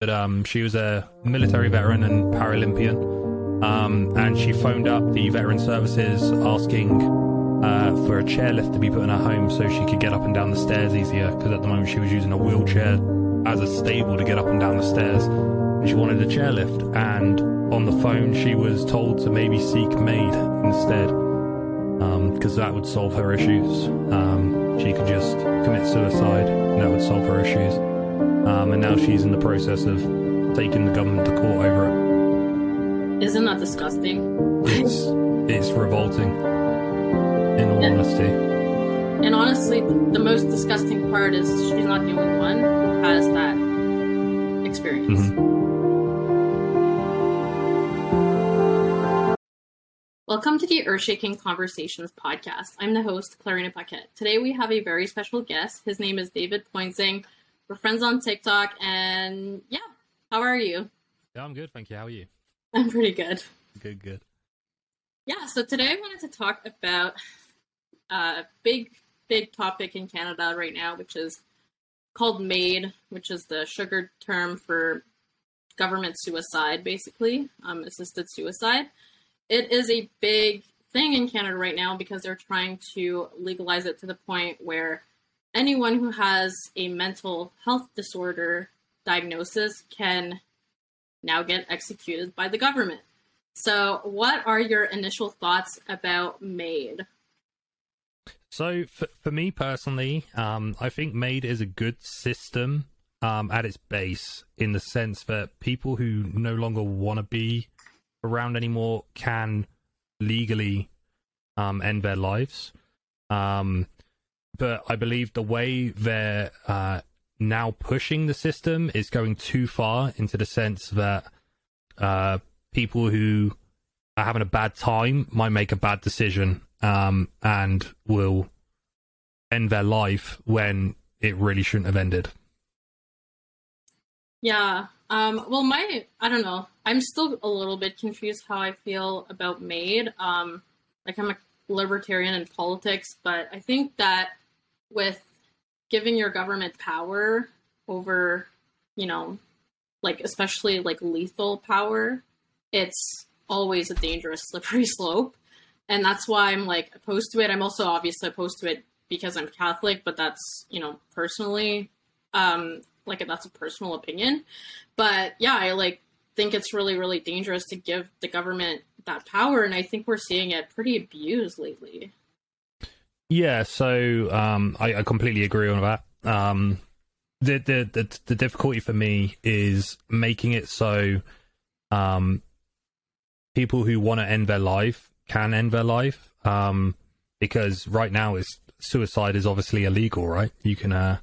but um, she was a military veteran and Paralympian, um, and she phoned up the veteran services asking uh, for a chairlift to be put in her home so she could get up and down the stairs easier. Because at the moment she was using a wheelchair as a stable to get up and down the stairs. And she wanted a chairlift, and on the phone she was told to maybe seek MAID instead, because that would solve her issues. Um, she could just commit suicide, and that would solve her issues. Um, and now she's in the process of taking the government to court over it. Isn't that disgusting? It's it's revolting. In all Yeah. honesty. And honestly, the most disgusting part is she's not the only one who has that experience. Mhm. Welcome to the Earthshaking Conversations podcast. I'm the host, Clarina Paquette. Today we have a very special guest. His name is David Pointing. We're friends on TikTok, and yeah, how are you? Yeah, I'm good, thank you. How are you? I'm pretty good. Good, good. Yeah, so today I wanted to talk about a big, big topic in Canada right now, which is called MAID, which is the sugar term for government suicide, basically, um, assisted suicide. It is a big thing in Canada right now because they're trying to legalize it to the point where anyone who has a mental health disorder diagnosis can now get executed by the government. So, what are your initial thoughts about MAID? So for, for me personally, um, I think MAID is a good system um, at its base in the sense that people who no longer want to be around anymore can legally um, end their lives. Um, but I believe the way they're uh, now pushing the system is going too far into the sense that uh, people who are having a bad time might make a bad decision um, and will end their life when it really shouldn't have ended. Yeah. Um, well, my, I don't know. I'm still a little bit confused how I feel about MAID. Um, like, I'm a libertarian in politics, but I think that with giving your government power over, you know, like, especially like lethal power, it's always a dangerous, slippery slope. And that's why I'm like opposed to it. I'm also obviously opposed to it because I'm Catholic, but that's, you know, personally, um, like that's a personal opinion. But yeah, I like think it's really, really dangerous to give the government that power. And I think we're seeing it pretty abused lately. Yeah, so um, I, I completely agree on that. Um, the, the the the difficulty for me is making it so um, people who want to end their life can end their life. Um, because right now, is suicide is obviously illegal, right? You can uh,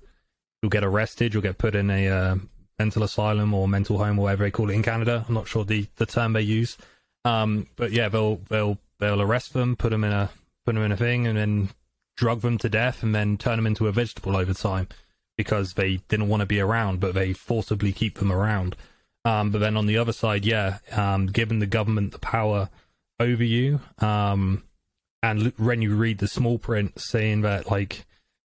you'll get arrested, you'll get put in a uh, mental asylum or mental home or whatever they call it in Canada. I'm not sure the, the term they use. Um, but yeah, they'll they'll they'll arrest them, put them in a put them in a thing, and then drug them to death, and then turn them into a vegetable over time because they didn't want to be around, but they forcibly keep them around. Um, but then on the other side, yeah, um, giving the government the power over you, um, and when you read the small print saying that like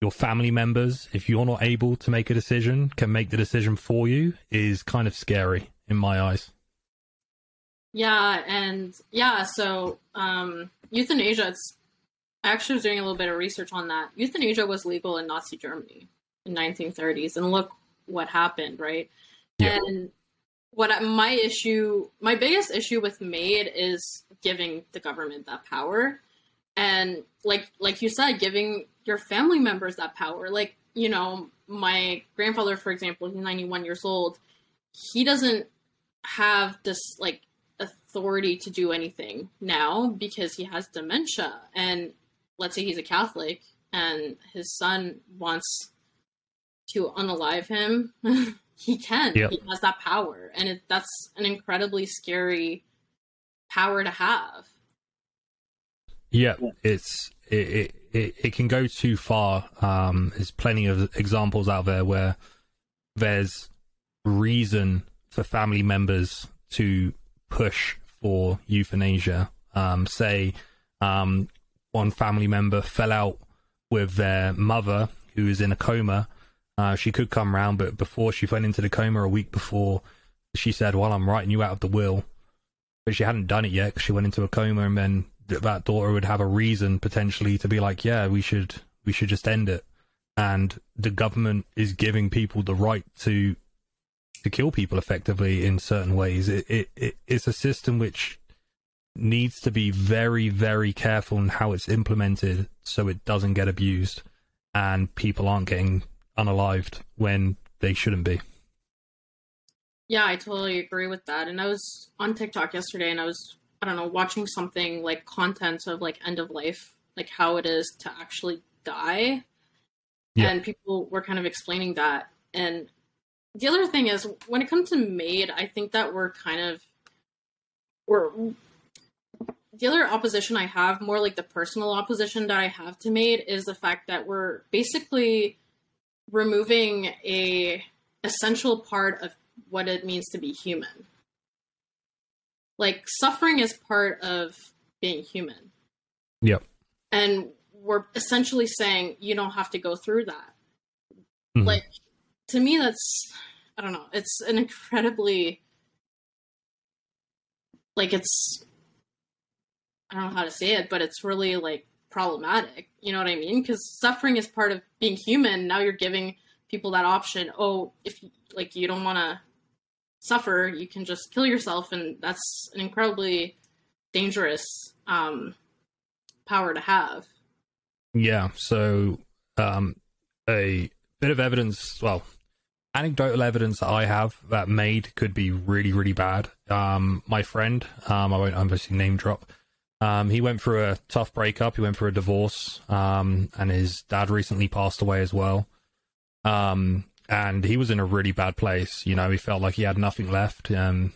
your family members, if you're not able to make a decision, can make the decision for you, is kind of scary in my eyes. Yeah, and yeah, so um, euthanasia. It's I actually was doing a little bit of research on that. Euthanasia was legal in Nazi Germany in 1930s, and look what happened, right? Yeah. And what I, my issue, my biggest issue with MAID is giving the government that power, and like like you said, giving your family members that power. Like you know, my grandfather, for example, he's 91 years old. He doesn't have this like authority to do anything now because he has dementia and let's say he's a catholic and his son wants to unalive him he can Yep. he has that power and it, that's an incredibly scary power to have Yeah, it's it, it it it can go too far. Um, there's plenty of examples out there where there's reason for family members to push for euthanasia. Um, say, um, one family member fell out with their mother who is in a coma, Uh, she could come round, but before she went into the coma a week before, she said, "Well, I'm writing you out of the will," but she hadn't done it yet because she went into a coma, and then that daughter would have a reason potentially to be like, "Yeah, we should we should just end it." And the government is giving people the right to to kill people effectively in certain ways. It, it, it it's a system which needs to be very very careful in how it's implemented so it doesn't get abused and people aren't getting unalived when they shouldn't be. Yeah, I totally agree with that. And I was on TikTok yesterday and I was, I don't know, watching something like content of like end of life, like how it is to actually die. Yeah. And people were kind of explaining that. And the other thing is when it comes to MAID, I think that we're kind of we're the other opposition I have, more like the personal opposition that I have to MAID, is the fact that we're basically removing a essential part of what it means to be human. Like suffering is part of being human. Yep. And we're essentially saying you don't have to go through that. Mm-hmm. Like to me that's I don't know, it's an incredibly like it's I don't know how to say it, but it's really like problematic. You know what I mean? Because suffering is part of being human. Now you're giving people that option. Oh, if like you don't want to suffer, you can just kill yourself, and that's an incredibly dangerous um, power to have. Yeah. So um, a bit of evidence. Well, anecdotal evidence that I have that MAID could be really, really bad. Um, my friend, um, I won't obviously name drop um, he went through a tough breakup. He went through a divorce, um, and his dad recently passed away as well. Um, and he was in a really bad place. You know, he felt like he had nothing left. Um,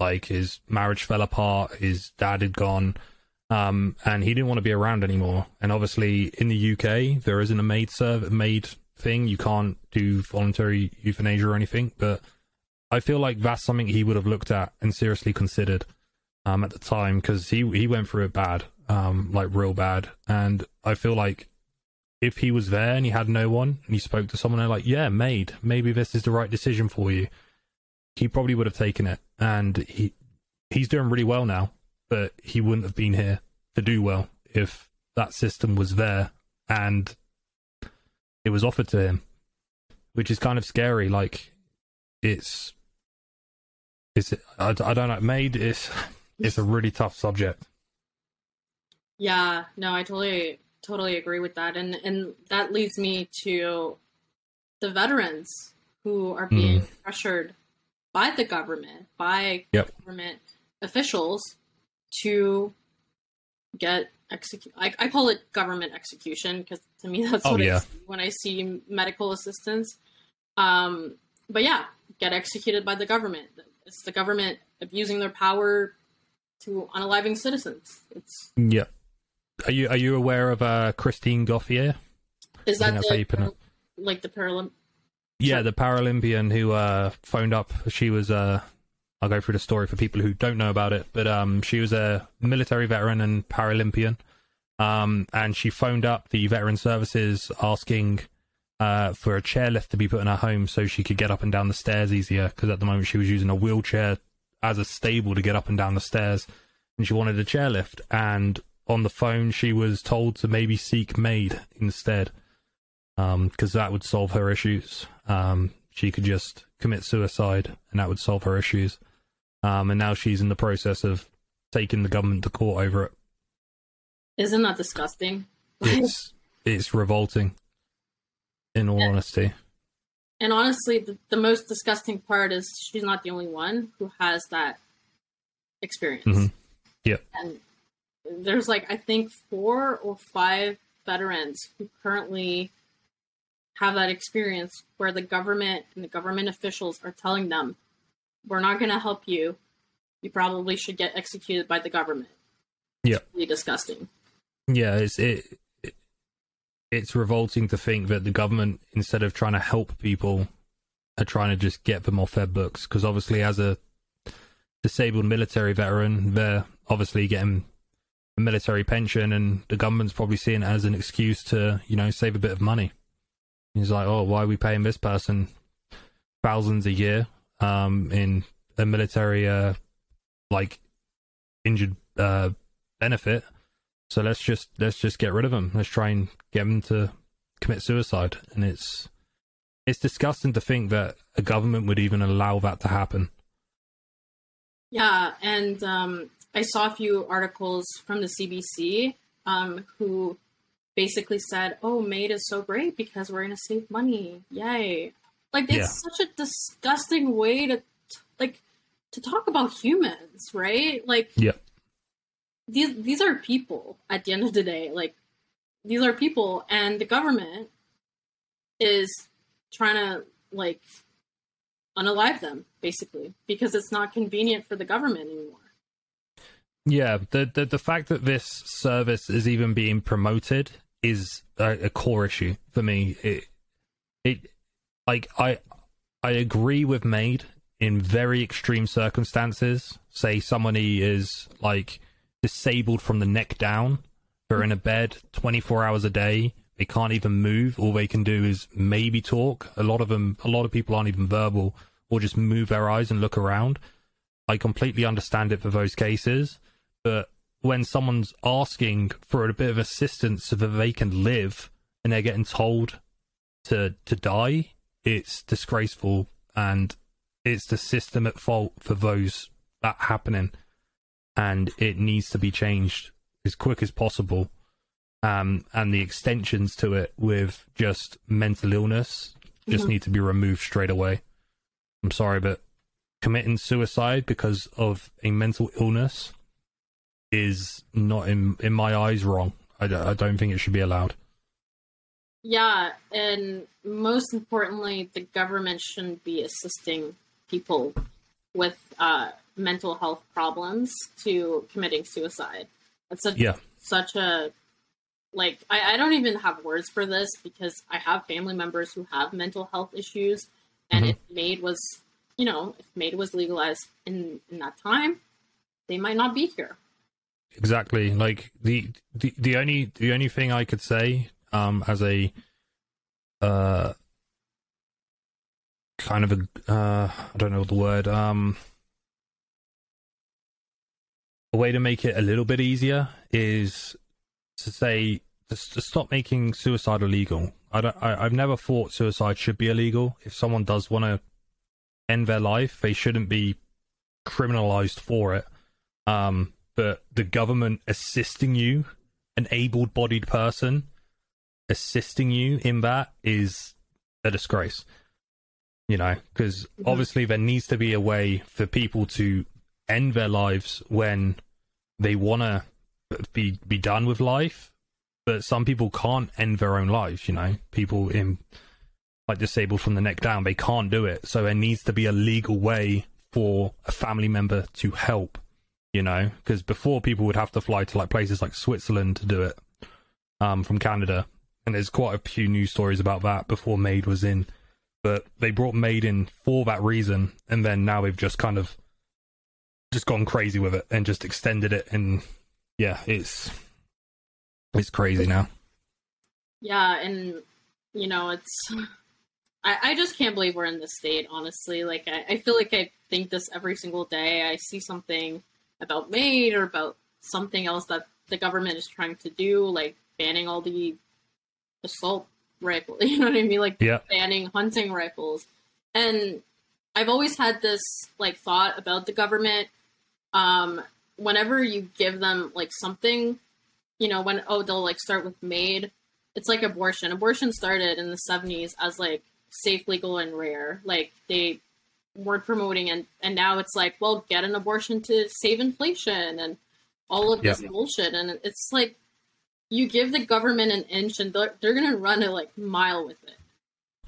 like his marriage fell apart. His dad had gone, um, and he didn't want to be around anymore. And obviously, in the UK, there isn't a MAID serve MAID thing. You can't do voluntary euthanasia or anything. But I feel like that's something he would have looked at and seriously considered um, at the time because he he went through it bad, um, like real bad. And I feel like if he was there and he had no one and he spoke to someone, they're like, "Yeah, MAID. maybe this is the right decision for you." He probably would have taken it, and he he's doing really well now. But he wouldn't have been here to do well if that system was there and it was offered to him, which is kind of scary. Like it's it's I, I don't know. MAID is it's a really tough subject. Yeah, no, I totally totally agree with that, and and that leads me to the veterans who are being mm. pressured by the government, by yep. government officials to get execute. I, I, call it government execution because to me that's oh, what yeah. When I see medical assistance. Um, but yeah, get executed by the government. It's the government abusing their power to unaliving citizens. It's yeah. Are you are you aware of uh, Christine Gauthier? Is that the, like the Paralympic? Yeah, the Paralympian who uh, phoned up. She was. Uh, I'll go through the story for people who don't know about it, but um, she was a military veteran and Paralympian, um, and she phoned up the veteran services asking uh, for a chairlift to be put in her home so she could get up and down the stairs easier. Because at the moment she was using a wheelchair as a stable to get up and down the stairs, and she wanted a chairlift. And on the phone, she was told to maybe seek MAID instead, because um, that would solve her issues. Um, she could just commit suicide, and that would solve her issues. Um, and now she's in the process of taking the government to court over it. Isn't that disgusting? it's it's revolting. In all honesty and honestly, the, the, most disgusting part is she's not the only one who has that experience. Mm-hmm. Yeah. And there's like, I think, four or five veterans who currently have that experience where the government and the government officials are telling them, we're not going to help you. You probably should get executed by the government. Yeah. It's really disgusting. Yeah, it's, it, it's revolting to think that the government, instead of trying to help people, are trying to just get them off their books. Because obviously, as a disabled military veteran, they're obviously getting a military pension, and the government's probably seeing it as an excuse to, you know, save a bit of money. He's like, oh, why are we paying this person thousands a year um, in a military uh, like injured uh, benefit? So let's just let's just get rid of him. Let's try and get him to commit suicide. And it's it's disgusting to think that a government would even allow that to happen. Yeah, and um, I saw a few articles from the CBC um, who basically said, "Oh, MAID is so great because we're going to save money. Yay!" Like it's yeah. such a disgusting way to like to talk about humans, right? Like, yeah, these these are people at the end of the day. Like, these are people, and the government is trying to like unalive them basically because it's not convenient for the government anymore. Yeah, the the, the fact that this service is even being promoted is a, a core issue for me. It it like I I agree with MAID in very extreme circumstances. Say somebody is like disabled from the neck down. They're in a bed 24 hours a day. They can't even move. All they can do is maybe talk. A lot of them, a lot of people aren't even verbal or just move their eyes and look around. I completely understand it for those cases. But when someone's asking for a bit of assistance so that they can live and they're getting told to to die, it's disgraceful and it's the system at fault for those that happening and it needs to be changed as quick as possible. Um, and the extensions to it with just mental illness just mm-hmm. need to be removed straight away. I'm sorry, but committing suicide because of a mental illness is not in in my eyes wrong. I, I don't think it should be allowed. Yeah, and most importantly, the government shouldn't be assisting people with uh, mental health problems to committing suicide. It's such, yeah. such a like I, I don't even have words for this because I have family members who have mental health issues, and mm-hmm. if MAID was, you know, if MAID was legalized in in that time, they might not be here. Exactly. Like the, the the only the only thing I could say um as a uh kind of a uh I don't know the word um a way to make it a little bit easier is to say to, to stop making suicide illegal. I don't I, I've never thought suicide should be illegal. If someone does want to end their life, they shouldn't be criminalized for it. Um but the government assisting you, an able bodied person assisting you in that is a disgrace. You know, because mm-hmm. obviously there needs to be a way for people to end their lives when they want to be be done with life, but some people can't end their own lives. You know, people in like disabled from the neck down, they can't do it. So there needs to be a legal way for a family member to help you know, because before people would have to fly to like places like Switzerland to do it um, from Canada, and there's quite a few news stories about that before MAID was in, but they brought MAID in for that reason, and then now they've just kind of just gone crazy with it and just extended it, and yeah, it's it's crazy now. Yeah, and you know, it's I, I just can't believe we're in this state. Honestly, like I, I feel like I think this every single day. I see something about MAID or about something else that the government is trying to do, like banning all the assault rifles. You know what I mean? Like yeah. banning hunting rifles. And I've always had this like thought about the government. Um, whenever you give them like something, you know, when oh they'll like start with MAID, it's like abortion. Abortion started in the seventies as like safe, legal, and rare. Like they weren't promoting and and now it's like well get an abortion to save inflation and all of this bullshit and it's like you give the government an inch and they're, they're gonna run a like mile with it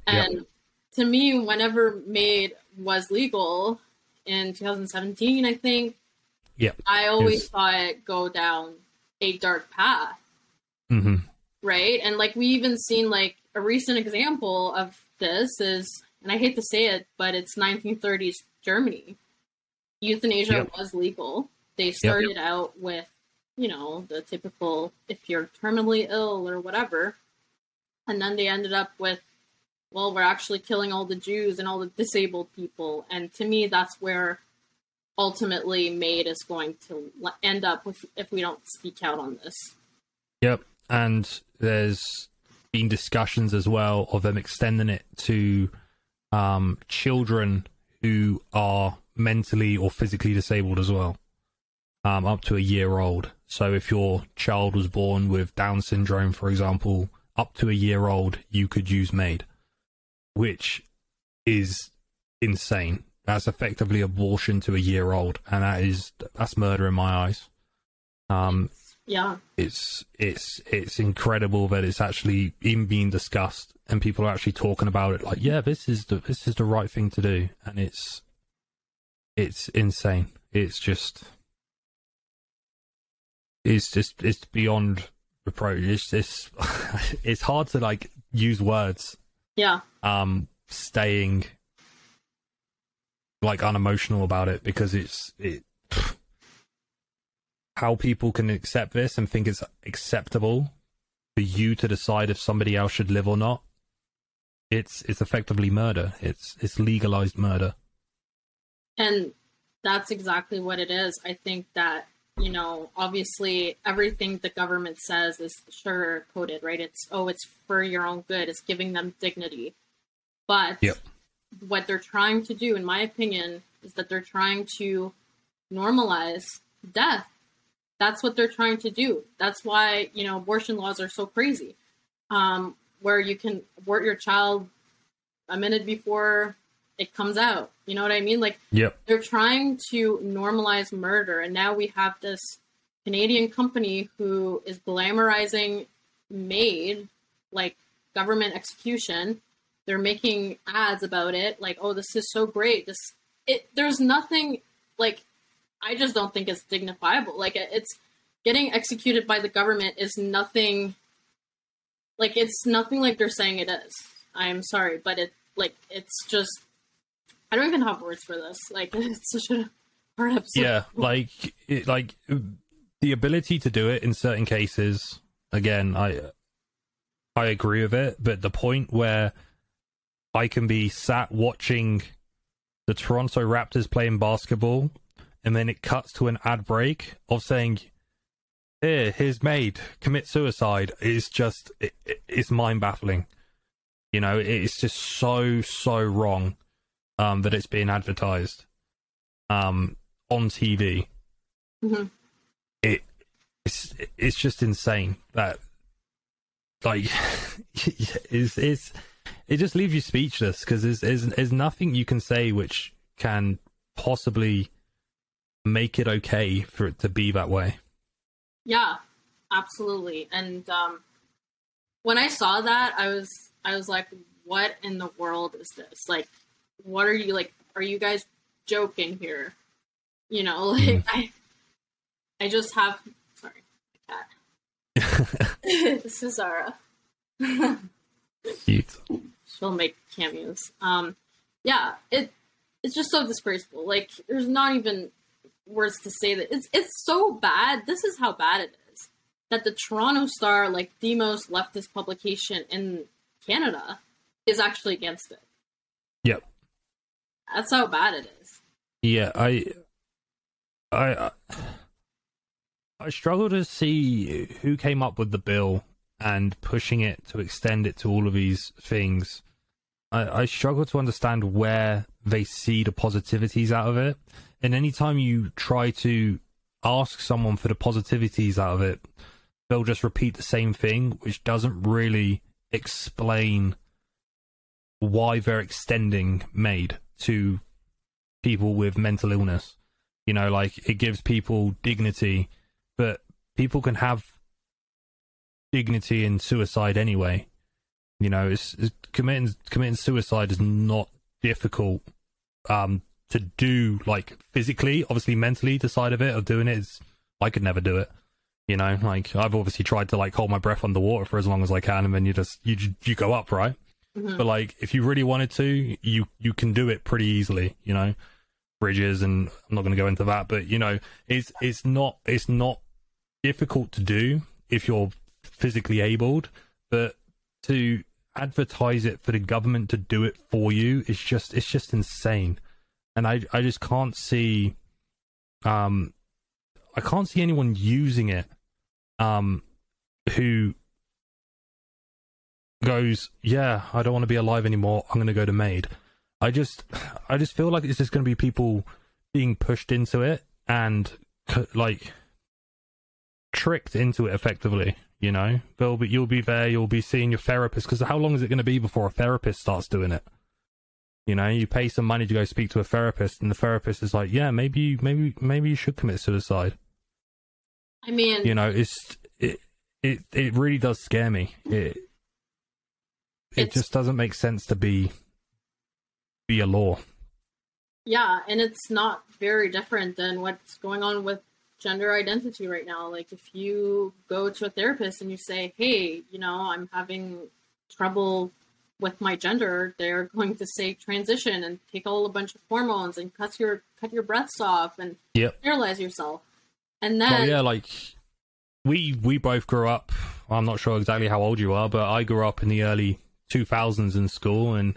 and to me whenever MAID was legal in 2017 i think yeah i always saw it go down a dark path mm-hmm. right and like we even seen like a recent example of this is and I hate to say it, but it's 1930s Germany. Euthanasia yep. was legal. They started yep. out with, you know, the typical if you're terminally ill or whatever. And then they ended up with well, we're actually killing all the Jews and all the disabled people. And to me, that's where ultimately MAID is going to end up with if we don't speak out on this. Yep. And there's been discussions as well of them extending it to um, children who are mentally or physically disabled as well, um, up to a year old. So if your child was born with Down syndrome, for example, up to a year old, you could use MAID, which is insane. That's effectively abortion to a year old, and that is that's murder in my eyes. Um, yeah, it's it's it's incredible that it's actually even being discussed, and people are actually talking about it. Like, yeah, this is the this is the right thing to do, and it's it's insane. It's just it's just it's beyond reproach. It's it's it's hard to like use words. Yeah. Um, staying like unemotional about it because it's it how people can accept this and think it's acceptable for you to decide if somebody else should live or not. It's it's effectively murder. It's it's legalized murder. And that's exactly what it is. I think that you know, obviously everything the government says is sugar coated, right? It's oh, it's for your own good. It's giving them dignity. But yep. What they're trying to do, in my opinion, is that they're trying to normalize death. That's what they're trying to do. That's why you know abortion laws are so crazy, um, where you can abort your child a minute before it comes out. You know what I mean? Like, yep. they're trying to normalize murder, and now we have this Canadian company who is glamorizing MAID like government execution. They're making ads about it, like, "Oh, this is so great." This, it, there's nothing like, I just don't think it's dignifiable. Like, it's getting executed by the government is nothing. Like, it's nothing like they're saying it is. I'm sorry, but it like it's just I don't even have words for this. Like it's such a hard episode. Yeah, like it, like the ability to do it in certain cases. Again, I I agree with it, but the point where I can be sat watching the Toronto Raptors playing basketball, and then it cuts to an ad break of saying, "Here, here's MAID commit suicide," is just it, it's mind baffling. You know, it's just so so wrong um, that it's being advertised um, on TV. Mm-hmm. It it's it's just insane that like it's it's it just leaves you speechless because there's, there's there's nothing you can say which can possibly make it okay for it to be that way. Yeah, absolutely. And um, when I saw that, I was I was like, "What in the world is this?" Like, what are you like? Are you guys joking here? You know, like mm. I, I just have. Sorry, my cat. this is Zara. She'll make cameos. Um, yeah, it it's just so disgraceful. Like, there's not even words to say that it's it's so bad. This is how bad it is that the Toronto Star, like the most leftist publication in Canada, is actually against it. Yep. That's how bad it is. Yeah, I, I, I struggle to see who came up with the bill and pushing it to extend it to all of these things. I, I struggle to understand where they see the positivities out of it. And anytime you try to ask someone for the positivities out of it, they'll just repeat the same thing, which doesn't really explain why they're extending MAID to people with mental illness. You know, like it gives people dignity, but people can have dignity in suicide anyway. You know, it's, it's committing committing suicide is not difficult um, to do, like physically. Obviously, mentally, the side of it of doing it is I could never do it. You know, like I've obviously tried to like hold my breath underwater for as long as I can, and then you just you you go up, right? Mm-hmm. But like, if you really wanted to, you you can do it pretty easily. You know, bridges, and I'm not going to go into that, but you know, it's it's not it's not difficult to do if you're physically abled, but to advertise it for the government to do it for you is just it's just insane. And i i just can't see um i can't see anyone using it um who goes yeah i don't want to be alive anymore. I'm going to go to MAID i just i just feel like it's just going to be people being pushed into it and like tricked into it effectively you know, they'll be, you'll be there, you'll be seeing your therapist. Because how long is it going to be before a therapist starts doing it? You know, you pay some money to go speak to a therapist, and the therapist is like, "Yeah, maybe, maybe, maybe you should commit suicide." I mean, you know, it's it it it really does scare me. It it just doesn't make sense to be be a law. Yeah, and it's not very different than what's going on with gender identity right now. Like if you go to a therapist and you say, "Hey, you know, I'm having trouble with my gender," they're going to say transition and take all a bunch of hormones and cut your cut your breaths off and yep. sterilize yourself. And then well, yeah, like we we both grew up. I'm not sure exactly how old you are, but I grew up in the early 2000s in school and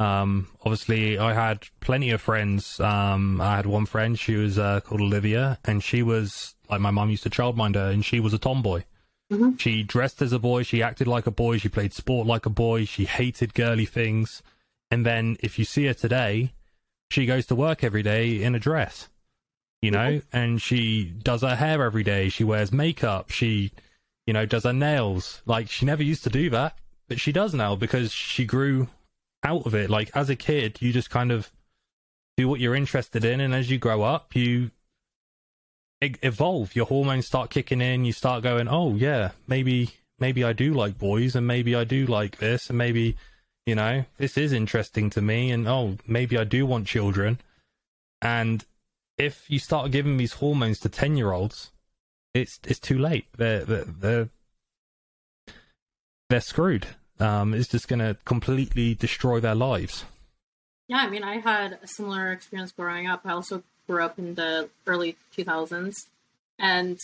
um, obviously, I had plenty of friends. Um, I had one friend, she was uh, called Olivia, and she was like my mum used to childmind her, and she was a tomboy. Mm-hmm. She dressed as a boy, she acted like a boy, she played sport like a boy, she hated girly things. And then if you see her today, she goes to work every day in a dress, you know, and she does her hair every day, she wears makeup, she, you know, does her nails. Like she never used to do that, but she does now because she grew out of it. Like as a kid, you just kind of do what you're interested in, and as you grow up, you evolve. Your hormones start kicking in. You start going, oh yeah, maybe maybe I do like boys, and maybe I do like this, and maybe you know this is interesting to me, and oh maybe I do want children. And if you start giving these hormones to ten year olds, it's it's too late. They're they're they're, they're screwed um, is just going to completely destroy their lives. Yeah, I mean, I had a similar experience growing up. I also grew up in the early 2000s, and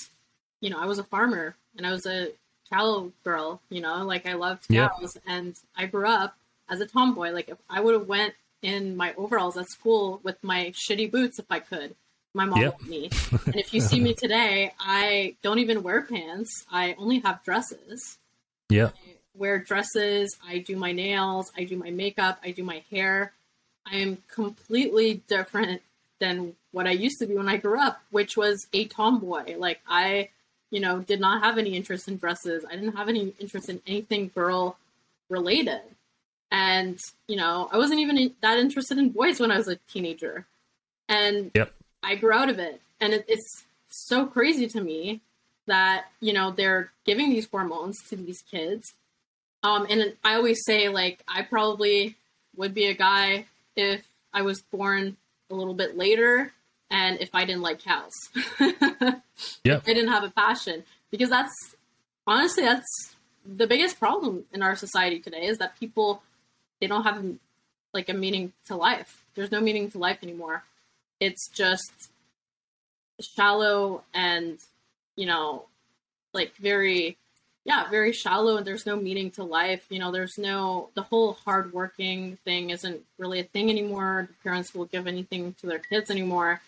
you know, I was a farmer and I was a cow girl. You know, like I loved cows, yeah. and I grew up as a tomboy. Like if I would have went in my overalls at school with my shitty boots if I could. My mom yep. me. And if you see me today, I don't even wear pants. I only have dresses. Yeah wear dresses, I do my nails, I do my makeup, I do my hair. I am completely different than what I used to be when I grew up, which was a tomboy. Like I, you know, did not have any interest in dresses. I didn't have any interest in anything girl related. And, you know, I wasn't even that interested in boys when I was a teenager. And yep. I grew out of it. And it, it's so crazy to me that, you know, they're giving these hormones to these kids um, and I always say, like, I probably would be a guy if I was born a little bit later and if I didn't like cows. yeah. I didn't have a passion. Because that's honestly, that's the biggest problem in our society today is that people, they don't have like a meaning to life. There's no meaning to life anymore. It's just shallow and, you know, like very yeah, very shallow and there's no meaning to life. You know, there's no, the whole hardworking thing isn't really a thing anymore. The parents will give anything to their kids anymore.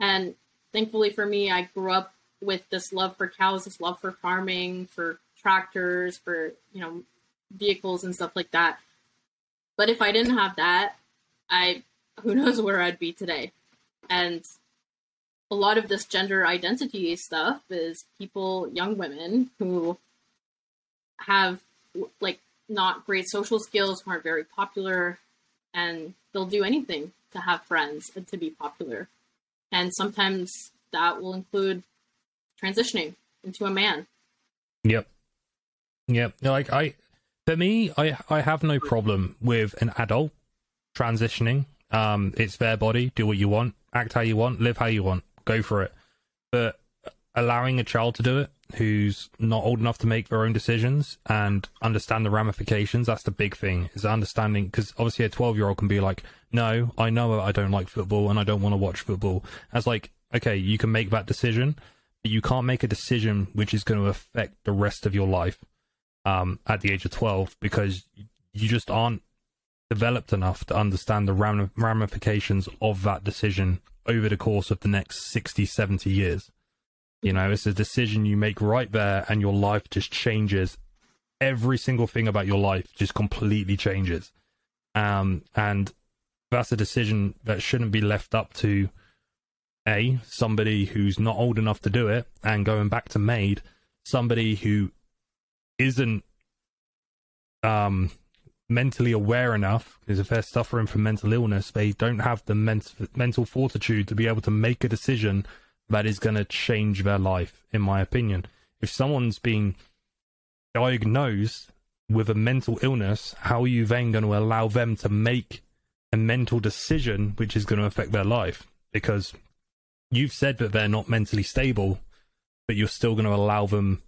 And thankfully for me, I grew up with this love for cows, this love for farming, for tractors, for, you know, vehicles and stuff like that. But if I didn't have that, I, who knows where I'd be today. And a lot of this gender identity stuff is people, young women who have like not great social skills, who aren't very popular, and they'll do anything to have friends and to be popular. And sometimes that will include transitioning into a man. Yep. Yep. Like I, for me, I I have no problem with an adult transitioning. Um, it's their body. Do what you want. Act how you want. Live how you want. Go for it. But allowing a child to do it who's not old enough to make their own decisions and understand the ramifications. That's the big thing is understanding because obviously a 12 year old can be like, no, I know I don't like football and I don't want to watch football. As like, okay, you can make that decision, but you can't make a decision which is going to affect the rest of your life. um, at the age of 12 because you just aren't developed enough to understand the ram- ramifications of that decision over the course of the next 60, 70 years. You know, it's a decision you make right there, and your life just changes. Every single thing about your life just completely changes. Um, and that's a decision that shouldn't be left up to a somebody who's not old enough to do it, and going back to MAID, somebody who isn't um mentally aware enough because if they're suffering from mental illness, they don't have the ment- mental fortitude to be able to make a decision that is going to change their life, in my opinion. If someone's being diagnosed with a mental illness, how are you then going to allow them to make a mental decision which is going to affect their life? Because you've said that they're not mentally stable, but you're still going to allow them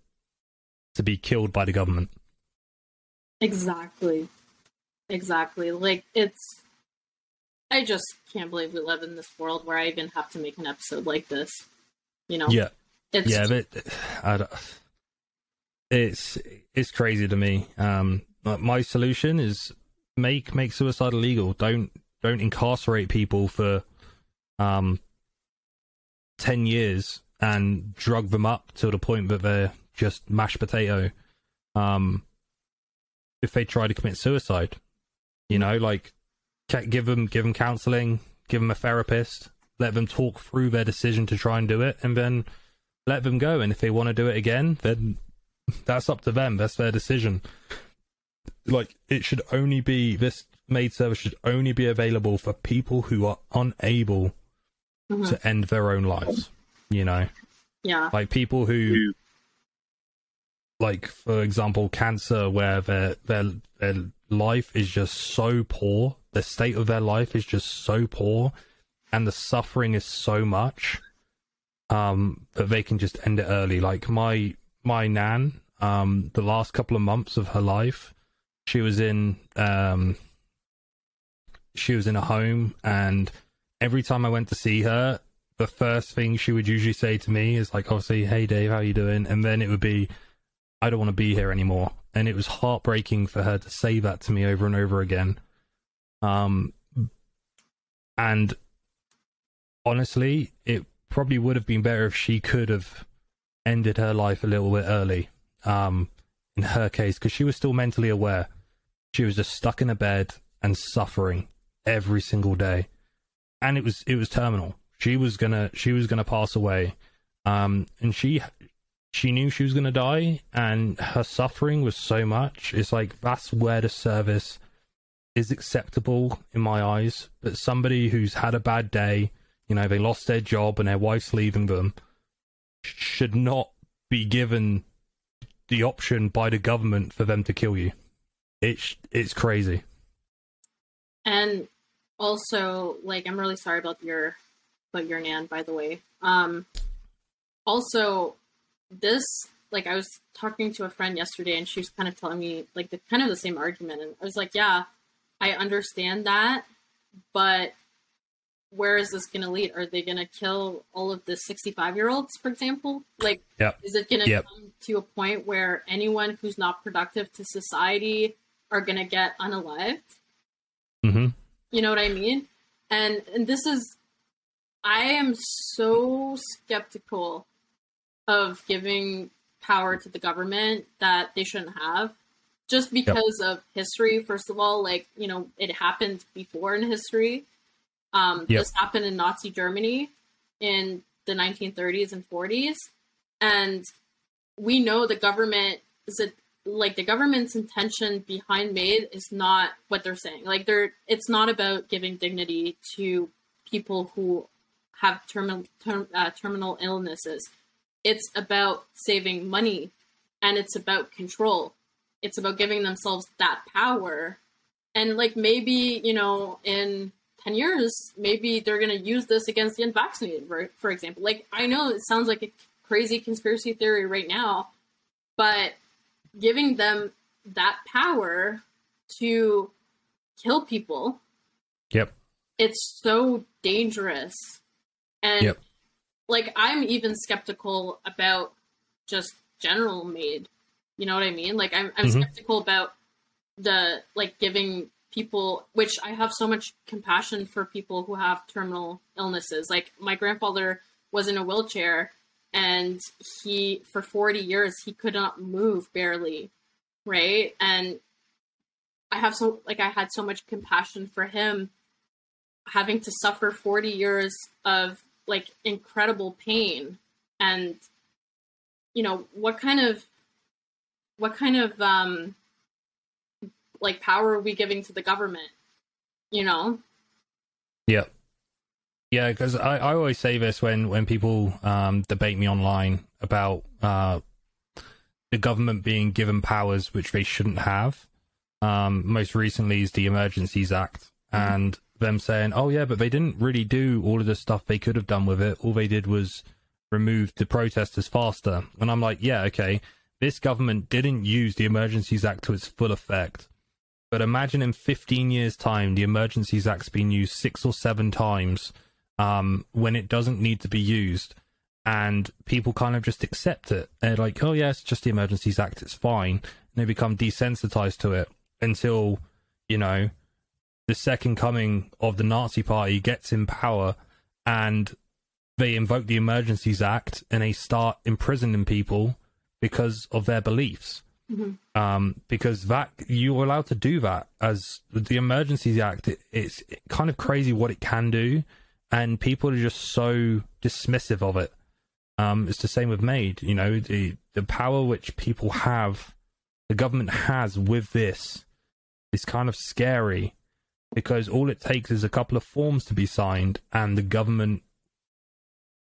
to be killed by the government. Exactly. Exactly. Like it's I just can't believe we live in this world where I even have to make an episode like this. You know? Yeah. It's yeah, but I don't, it's it's crazy to me. Um, my solution is make make suicide illegal. Don't don't incarcerate people for um ten years and drug them up to the point that they're just mashed potato. Um, if they try to commit suicide, you know, like give them give them counseling, give them a therapist, let them talk through their decision to try and do it, and then let them go. And if they want to do it again, then that's up to them. That's their decision. Like it should only be this MAID service should only be available for people who are unable mm-hmm. to end their own lives. You know, yeah, like people who, like for example, cancer, where their their their life is just so poor. The state of their life is just so poor, and the suffering is so much um, that they can just end it early. Like my my nan, um, the last couple of months of her life, she was in um, she was in a home, and every time I went to see her, the first thing she would usually say to me is like, obviously, "Hey Dave, how you doing?" And then it would be, "I don't want to be here anymore." and it was heartbreaking for her to say that to me over and over again. Um, and honestly, it probably would have been better if she could have ended her life a little bit early. Um, in her case, because she was still mentally aware. She was just stuck in a bed and suffering every single day, and it was it was terminal. She was gonna she was gonna pass away, um, and she she knew she was to die and her suffering was so much it's like that's where the service is acceptable in my eyes but somebody who's had a bad day you know they lost their job and their wife's leaving them should not be given the option by the government for them to kill you. It's it's crazy. And also like i'm really sorry about your about your nan by the way. Um also this like I was talking to a friend yesterday and she was kind of telling me like the kind of the same argument. And I was like, yeah, I understand that, but where is this going to lead? Are they going to kill all of the 65 year olds, for example? Like, yep. is it going to yep. come to a point where anyone who's not productive to society are going to get unalived? Mm-hmm. You know what I mean? And and this is, I am so skeptical of giving power to the government that they shouldn't have just because yep. of history first of all like you know it happened before in history um, yep. this happened in nazi germany in the 1930s and 40s and we know the government is it like the government's intention behind MAID is not what they're saying like they're it's not about giving dignity to people who have terminal term, uh, terminal illnesses it's about saving money and it's about control. It's about giving themselves that power. And like maybe, you know, in 10 years, maybe they're going to use this against the unvaccinated, for example. Like I know it sounds like a crazy conspiracy theory right now, but giving them that power to kill people. Yep. It's so dangerous. And yep like I'm even skeptical about just general MAID You know what I mean? Like I'm I'm Mhm. skeptical about the like giving people which I have so much compassion for people who have terminal illnesses. Like my grandfather was in a wheelchair and he for 40 years he could not move barely, right? And I have so like I had so much compassion for him having to suffer 40 years of like incredible pain and you know what kind of what kind of um like power are we giving to the government you know Yeah. Yeah, because I, I always say this when, when people um, debate me online about uh, the government being given powers which they shouldn't have. Um, most recently is the Emergencies Act, and them saying, oh, yeah, but they didn't really do all of the stuff they could have done with it. All they did was remove the protesters faster. And I'm like, yeah, okay, this government didn't use the Emergencies Act to its full effect. But imagine in 15 years' time, the Emergencies Act's been used six or seven times um, when it doesn't need to be used, and people kind of just accept it. They're like, "Oh yeah, it's just the Emergencies Act; it's fine." And they become desensitized to it until, you know, the second coming of the Nazi Party gets in power, and they invoke the Emergencies Act and they start imprisoning people because of their beliefs um, because that you're allowed to do that as the Emergencies Act. It, it's kind of crazy what it can do, and people are just so dismissive of it. Um, it's the same with MAID. You know, the the power which people have, the government has with this, is kind of scary because all it takes is a couple of forms to be signed, and the government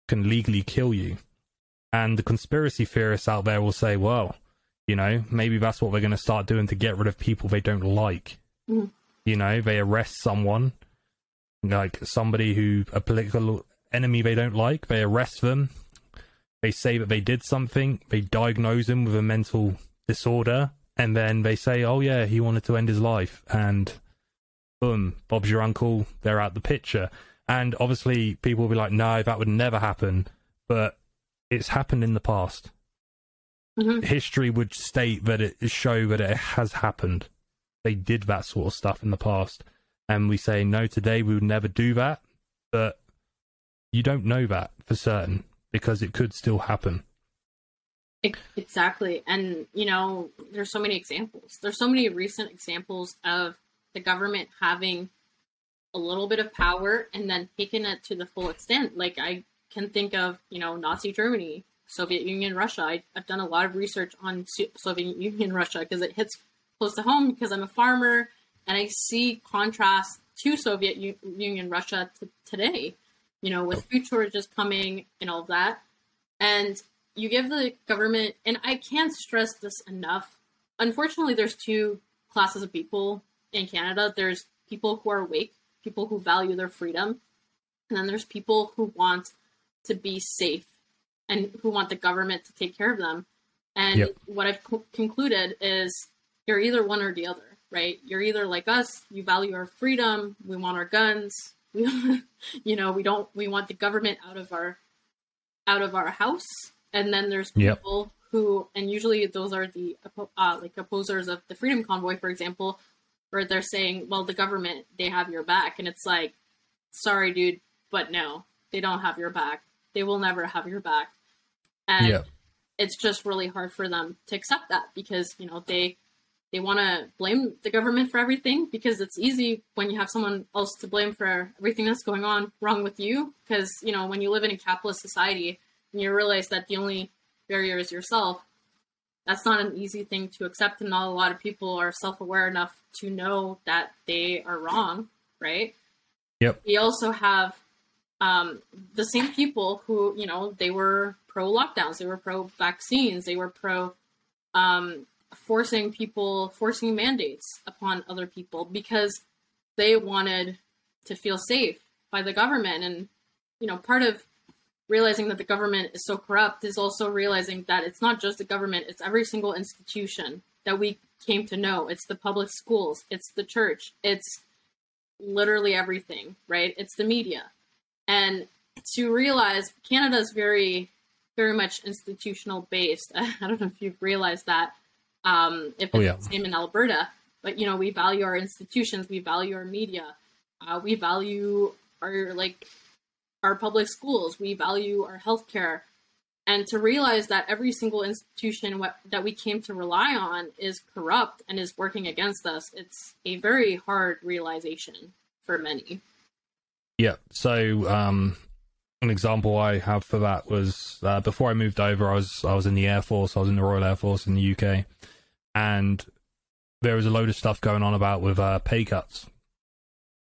can legally kill you. And the conspiracy theorists out there will say, well, you know, maybe that's what they're going to start doing to get rid of people they don't like. Mhm. You know, they arrest someone, like somebody who, a political enemy they don't like, they arrest them. They say that they did something, they diagnose him with a mental disorder, and then they say, oh, yeah, he wanted to end his life. And boom, Bob's your uncle, they're out the picture. And obviously, people will be like, no, that would never happen. But it's happened in the past Mhm. history would state that it show that it has happened. They did that sort of stuff in the past, and we say no today. We would never do that, but you don't know that for certain because it could still happen. Exactly. And, you know, there's so many examples. There's so many recent examples of the government having a little bit of power and then taking it to the full extent. Like, I can think of, you know, Nazi Germany, Soviet Union, Russia. I, I've done a lot of research on Soviet Union, Russia, because it hits close to home because I'm a farmer and I see contrast to Soviet U- Union, Russia t- today, you know, with food shortages coming and all that. And you give the government, and I can't stress this enough. Unfortunately, there's two classes of people in Canada. There's people who are awake, people who value their freedom, and then there's people who want to be safe and who want the government to take care of them. And Yep. what I've co- concluded is you're either one or the other, right? You're either like us, you value our freedom, we want our guns, we, you know, we don't, we want the government out of our, out of our house. And then there's Yep. people who, and usually those are the uh, like opposers of the Freedom Convoy, for example, where they're saying, well, the government, they have your back. And it's like, sorry, dude, but no, they don't have your back. They will never have your back. And Yeah. it's just really hard for them to accept that because, you know, they, they want to blame the government for everything because it's easy when you have someone else to blame for everything that's going on wrong with you. Because, you know, when you live in a capitalist society and you realize that the only barrier is yourself, that's not an easy thing to accept. And not a lot of people are self aware enough to know that they are wrong, right? Yep. We also have um, the same people who, you know, they were pro lockdowns, they were pro vaccines, they were pro um, forcing people, forcing mandates upon other people because they wanted to feel safe by the government. And, you know, part of realizing that the government is so corrupt is also realizing that it's not just the government, it's every single institution that we came to know. It's the public schools, it's the church, it's literally everything, right? It's the media. And to realize Canada is very, very much institutional based. I don't know if you've realized that. Um, if it's oh, yeah. the same in Alberta, but you know, we value our institutions, we value our media, uh, we value our like our public schools, we value our healthcare, and to realize that every single institution what, that we came to rely on is corrupt and is working against us, it's a very hard realization for many. Yeah. So, um, an example I have for that was uh, before I moved over, I was I was in the Air Force, I was in the Royal Air Force in the UK, and there was a load of stuff going on about with uh, pay cuts.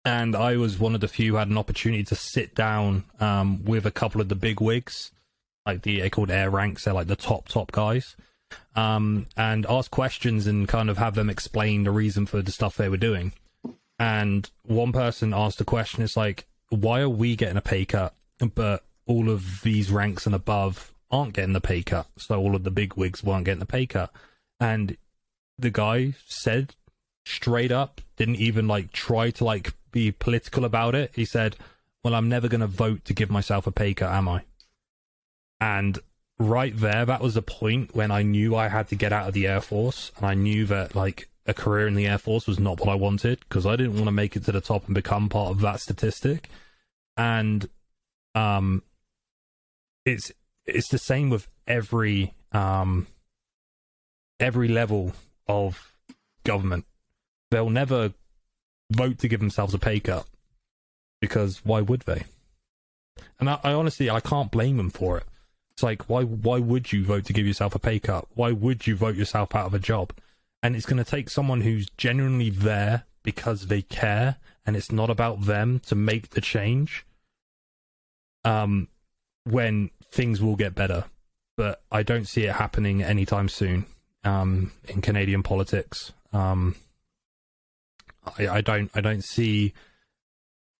And I was one of the few who had an opportunity to sit down um, with a couple of the big wigs, like the they called air ranks, they're like the top top guys, um, and ask questions and kind of have them explain the reason for the stuff they were doing. And one person asked a question, it's like, why are we getting a pay cut, but all of these ranks and above aren't getting the pay cut? So all of the big wigs weren't getting the pay cut. And the guy said straight up, didn't even like try to like be political about it. He said, "Well, I'm never going to vote to give myself a pay cut, am I?" And right there, that was the point when I knew I had to get out of the Air Force, and I knew that like a career in the Air Force was not what I wanted because I didn't want to make it to the top and become part of that statistic. And um, it's it's the same with every um every level of government. They'll never vote to give themselves a pay cut because why would they? And I, I, honestly, I can't blame them for it. It's like why why would you vote to give yourself a pay cut? Why would you vote yourself out of a job? And it's going to take someone who's genuinely there because they care and it's not about them to make the change. Um, when things will get better, but I don't see it happening anytime soon um, in Canadian politics. Um, I, I don't I don't see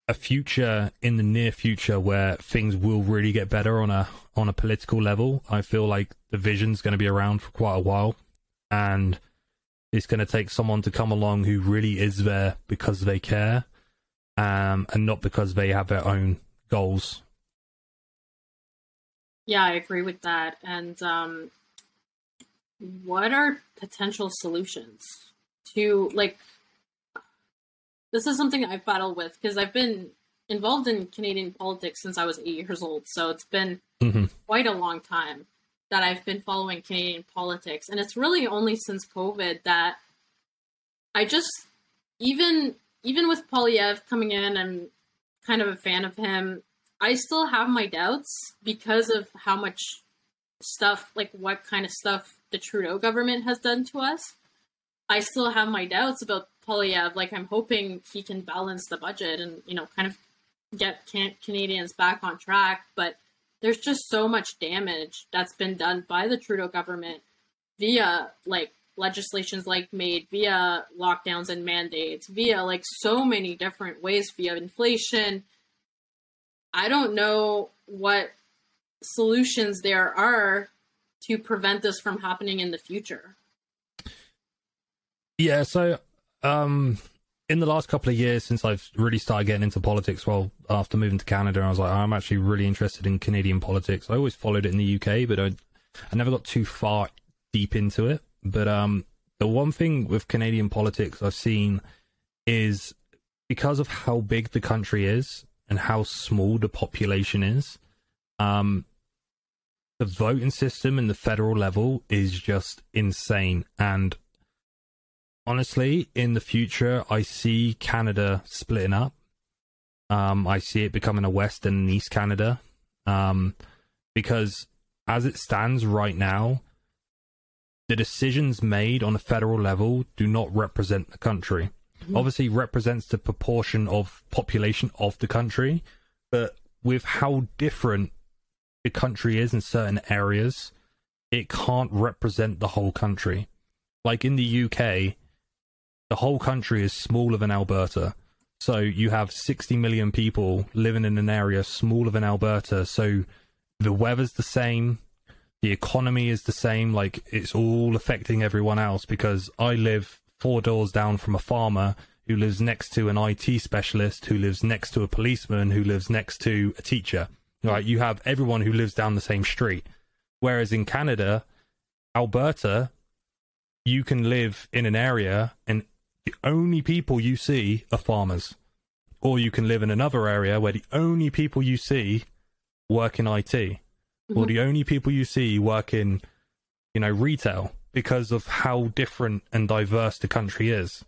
a future in the near future where things will really get better on a on a political level. I feel like the vision's going to be around for quite a while, and it's going to take someone to come along who really is there because they care, um, and not because they have their own goals. Yeah, I agree with that. And um, what are potential solutions to like this is something I've battled with because I've been involved in Canadian politics since I was eight years old. So it's been mm-hmm. quite a long time that I've been following Canadian politics. And it's really only since COVID that I just even even with Poilievre coming in, I'm kind of a fan of him. I still have my doubts because of how much stuff, like what kind of stuff the Trudeau government has done to us. I still have my doubts about Poilievre. Like I'm hoping he can balance the budget and you know kind of get can- Canadians back on track. But there's just so much damage that's been done by the Trudeau government via like legislations like MAID via lockdowns and mandates via like so many different ways via inflation i don't know what solutions there are to prevent this from happening in the future? Yeah, so um, in the last couple of years since I've really started getting into politics, well, after moving to Canada, I was like, I'm actually really interested in Canadian politics. I always followed it in the UK, but I, I never got too far deep into it. But um, the one thing with Canadian politics I've seen is because of how big the country is and how small the population is, um, the voting system in the federal level is just insane. And honestly, in the future, I see Canada splitting up. Um, I see it becoming a West and East Canada. Um, because as it stands right now, the decisions made on a federal level do not represent the country. Mm-hmm. Obviously, represents the proportion of population of the country, but with how different the country is in certain areas, it can't represent the whole country. Like in the UK, the whole country is smaller than Alberta. So you have 60 million people living in an area smaller than Alberta. So the weather's the same, the economy is the same. Like it's all affecting everyone else because I live four doors down from a farmer who lives next to an IT specialist, who lives next to a policeman, who lives next to a teacher. Right, you have everyone who lives down the same street. Whereas in Canada, Alberta you can live in an area and the only people you see are farmers. Or you can live in another area where the only people you see work in IT. Mm-hmm. Or the only people you see work in, you know, retail because of how different and diverse the country is.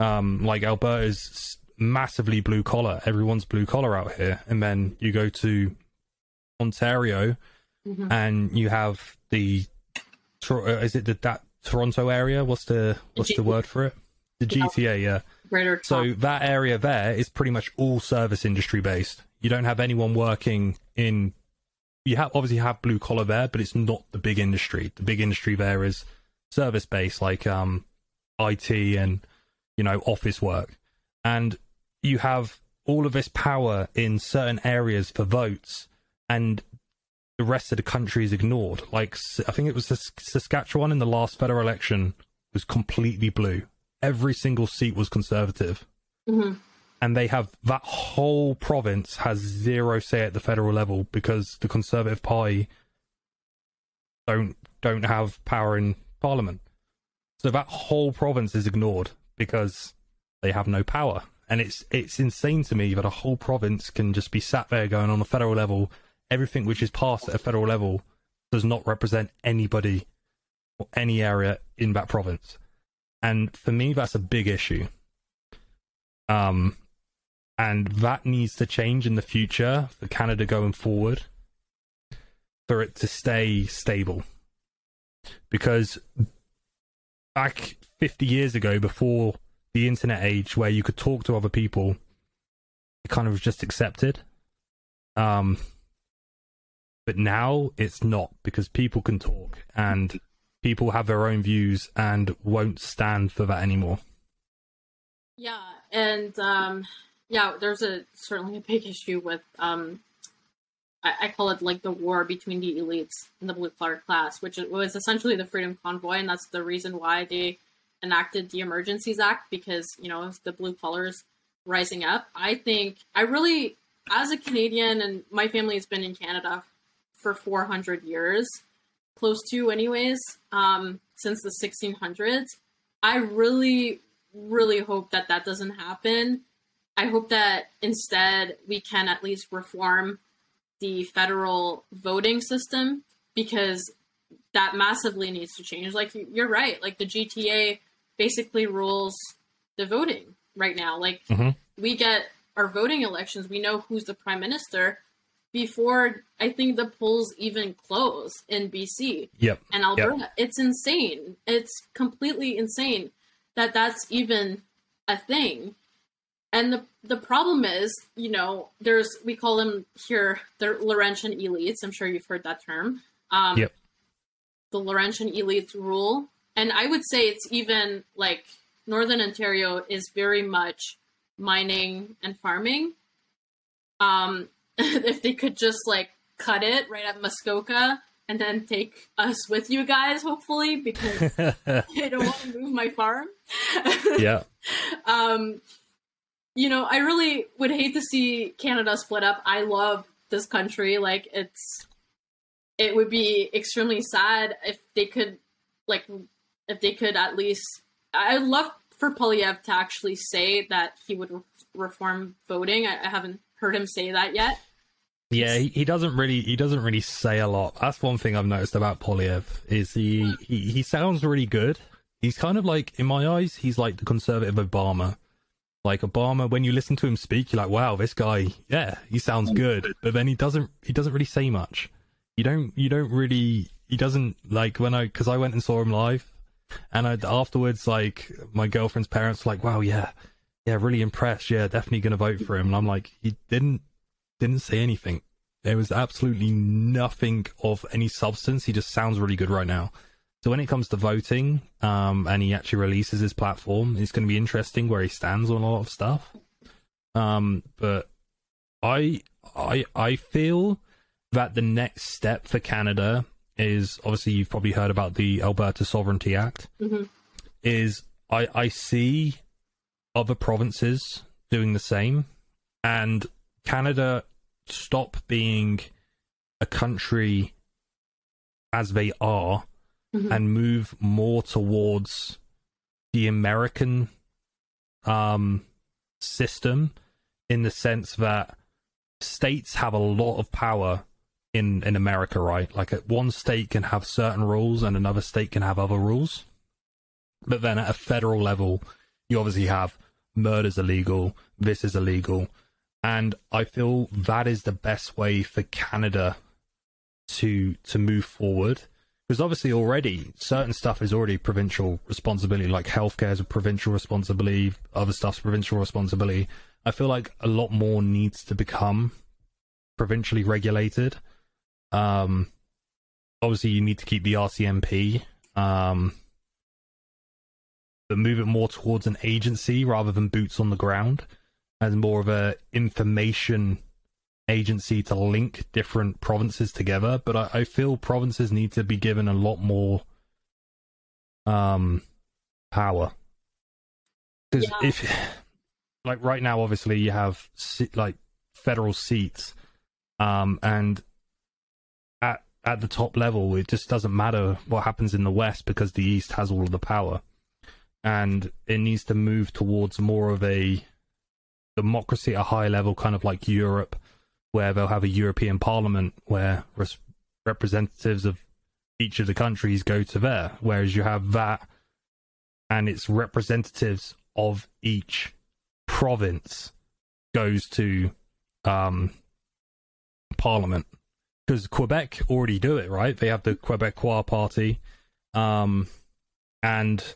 Um, like Alberta's massively blue collar. Everyone's blue collar out here. And then you go to Ontario mm-hmm. and you have the uh, is it the that Toronto area? What's the what's the, the word for it? The GTA, yeah. Greater so that area there is pretty much all service industry based. You don't have anyone working in. You have obviously have blue collar there, but it's not the big industry. The big industry there is service based, like um, IT and you know office work, and you have all of this power in certain areas for votes, and the rest of the country is ignored. Like I think it was Saskatchewan in the last federal election was completely blue. Every single seat was conservative. Mm-hmm. And they have that whole province has zero say at the federal level because the Conservative Party don't don't have power in Parliament. So that whole province is ignored because they have no power. And it's it's insane to me that a whole province can just be sat there going on a federal level everything which is passed at a federal level does not represent anybody or any area in that province. And for me, that's a big issue. Um, and that needs to change in the future for Canada going forward for it to stay stable. Because back 50 years ago, before the internet age, where you could talk to other people, it kind of was just accepted. Um, but now it's not because people can talk and people have their own views and won't stand for that anymore. Yeah, and um, yeah, there's a certainly a big issue with um, I, I, call it like the war between the elites and the blue collar class, which was essentially the Freedom Convoy, and that's the reason why they enacted the Emergencies Act because you know the blue collars rising up. I think I really, as a Canadian, and my family has been in Canada for 400 years, close to, anyways, um, since the 1600s. I really, really hope that that doesn't happen. I hope that instead we can at least reform the federal voting system because that massively needs to change. Like you're right, like the GTA basically rules the voting right now. Like mm-hmm. we get our voting elections, we know who's the prime minister, before I think the polls even close in BC yep. and Alberta. Yep. It's insane. It's completely insane that that's even a thing. And the the problem is, you know, there's we call them here the Laurentian elites. I'm sure you've heard that term. Um, yep. The Laurentian elites rule, and I would say it's even like Northern Ontario is very much mining and farming. Um, if they could just like cut it right at Muskoka and then take us with you guys, hopefully, because I don't want to move my farm. yeah. Um, you know, I really would hate to see Canada split up. I love this country. Like, it's, it would be extremely sad if they could, like, if they could at least, I'd love for Poilievre to actually say that he would re- reform voting. I, I haven't heard him say that yet. Yeah, he, he, doesn't really he doesn't really say a lot. That's one thing I've noticed about Poilievre is he, he he sounds really good. He's kind of like in my eyes, he's like the conservative Obama. Like Obama, when you listen to him speak, you're like, wow, this guy, yeah, he sounds good. But then he doesn't he doesn't really say much. You don't you don't really he doesn't like when I because I went and saw him live, and I, afterwards like my girlfriend's parents were like, wow, yeah, yeah, really impressed. Yeah, definitely gonna vote for him. And I'm like, he didn't didn't say anything. There was absolutely nothing of any substance. He just sounds really good right now. So when it comes to voting, um, and he actually releases his platform, it's going to be interesting where he stands on a lot of stuff. Um, but I, I, I feel that the next step for Canada is obviously you've probably heard about the Alberta Sovereignty Act. Mm-hmm. Is I, I see other provinces doing the same, and Canada stop being a country as they are Mhm. and move more towards the American um, system in the sense that states have a lot of power in in America, right? Like one state can have certain rules and another state can have other rules. But then at a federal level, you obviously have murder's illegal, this is illegal, and I feel that is the best way for Canada to to move forward because obviously already certain stuff is already provincial responsibility like healthcare is a provincial responsibility other stuff's provincial responsibility. I feel like a lot more needs to become provincially regulated. Um obviously you need to keep the rcmp um but move it more towards an agency rather than boots on the ground as more of a information agency to link different provinces together, but I, I feel provinces need to be given a lot more um power. Because Yeah. if, like right now, obviously you have like federal seats, um, and at at the top level, it just doesn't matter what happens in the west because the east has all of the power, and it needs to move towards more of a democracy at a high level, kind of like Europe where they'll have a European Parliament where res- representatives of each of the countries go to there, whereas you have that and its representatives of each province goes to um, Parliament. Because Quebec already do it, right? They have the Quebecois Party, um, and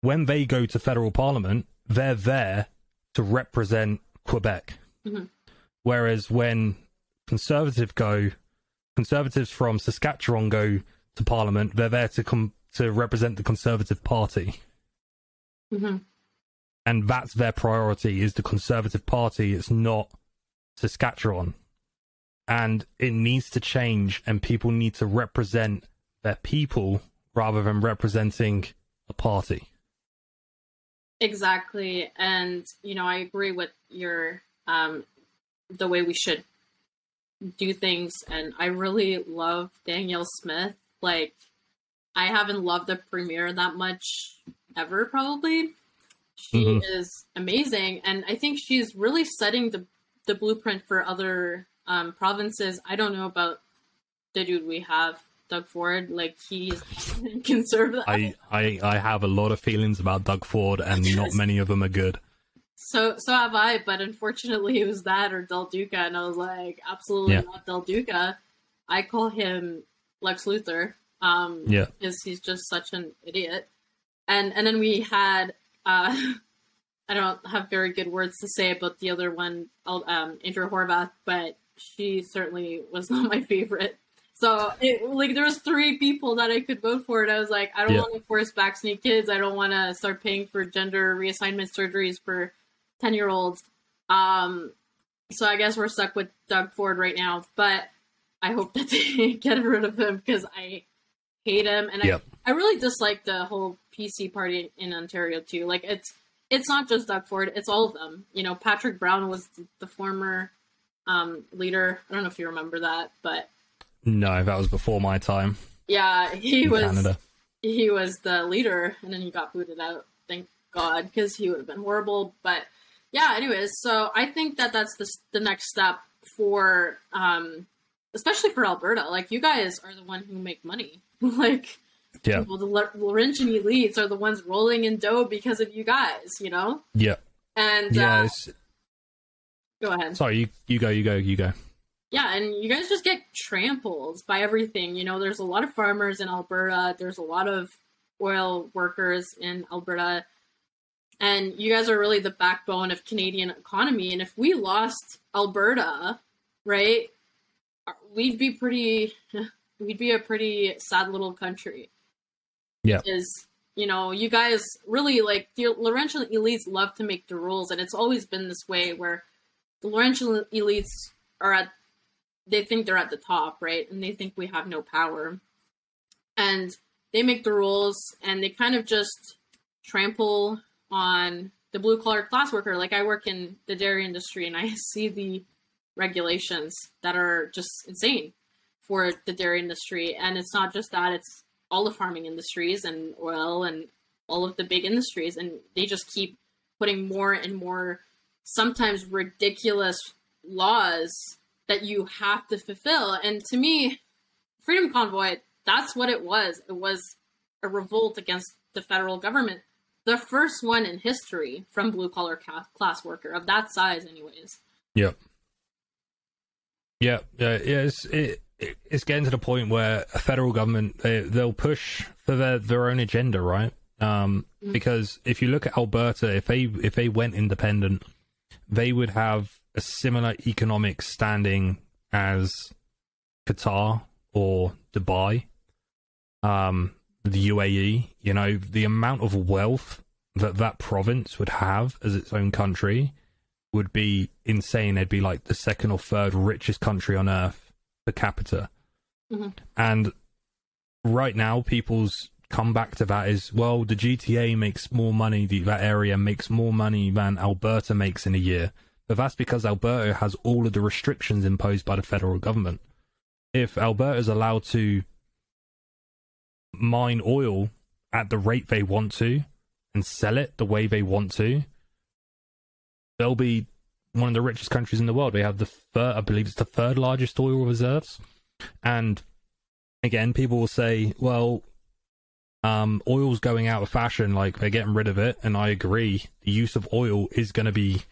when they go to federal Parliament, they're there to represent Quebec. Mhm. Whereas when conservative go, conservatives from Saskatchewan go to Parliament, they're there to come to represent the Conservative Party, hmm and that's their priority is the Conservative Party. It's not Saskatchewan, and it needs to change, and people need to represent their people rather than representing a party. Exactly. And, you know, I agree with your, um, the way we should do things. And I really love Danielle Smith. Like, I haven't loved the premiere that much ever, probably. She Mhm. is amazing. And I think she's really setting the, the blueprint for other um, provinces. I don't know about the dude we have, Doug Ford. Like, he's conservative. I, I I have a lot of feelings about Doug Ford, and not many of them are good. So so have I, but unfortunately it was that or Del Duca, and I was like, absolutely Yeah. not Del Duca. I call him Lex Luthor. Um Yeah. because he's just such an idiot. And and then we had uh I don't have very good words to say about the other one, um, Andrea Horwath, but she certainly was not my favorite. So, it, like, there was three people that I could vote for, and I was like, I don't Yeah. want to force vaccinate kids. I don't want to start paying for gender reassignment surgeries for ten year olds. Um, so I guess we're stuck with Doug Ford right now, but I hope that they get rid of him because I hate him, and Yep. I, I really dislike the whole PC party in Ontario too. Like, it's it's not just Doug Ford; it's all of them. You know, Patrick Brown was the, former um, leader. I don't know if you remember that, but No, that was before my time yeah, he was Canada. he was the leader, and then he got booted out. Thank God, because he would have been horrible. But yeah, anyways, so I think that that's the the next step for, um, especially for Alberta. Like you guys are the one who make money. like Yeah, well, the Laurentian elites are the ones rolling in dough because of you guys. You know, yeah, and yeah. uh, go ahead. sorry, you you go, you go, you go. Yeah, and you guys just get trampled by everything. You know, there's a lot of farmers in Alberta, there's a lot of oil workers in Alberta, and you guys are really the backbone of Canadian economy. And if we lost Alberta, right, we'd be pretty, we'd be a pretty sad little country. Yeah. Is you know, you guys really like the Laurentian elites love to make the rules, and it's always been this way where the Laurentian elites are at they think they're at the top, right? And they think we have no power. And they make the rules and they kind of just trample on the blue collar class worker. Like I work in the dairy industry and I see the regulations that are just insane for the dairy industry. And it's not just that, it's all the farming industries and oil and all of the big industries, and they just keep putting more and more, sometimes ridiculous laws that you have to fulfill. And to me, Freedom Convoy, that's what it was. It was a revolt against the federal government. The first one in history from blue collar class worker of that size, anyways. Yep. Yeah, yeah, yeah. It's it, it's getting to the point where a federal government they they'll push for their their own agenda, right? Um, mm-hmm. because if you look at Alberta, if they if they went independent, they would have a similar economic standing as Qatar or Dubai, um, the UAE. You know, the amount of wealth that that province would have as its own country would be insane. It'd be like the second or third richest country on earth per capita. Mm-hmm. And right now, people's comeback to that is well, the GTA makes more money, the, that area makes more money than Alberta makes in a year. But that's because Alberta has all of the restrictions imposed by the federal government. If Alberta is allowed to mine oil at the rate they want to and sell it the way they want to, they'll be one of the richest countries in the world. They have the third, I believe it's the third largest oil reserves. And again, people will say, well, um, oil's going out of fashion, like they're getting rid of it. And I agree. The use of oil is going to be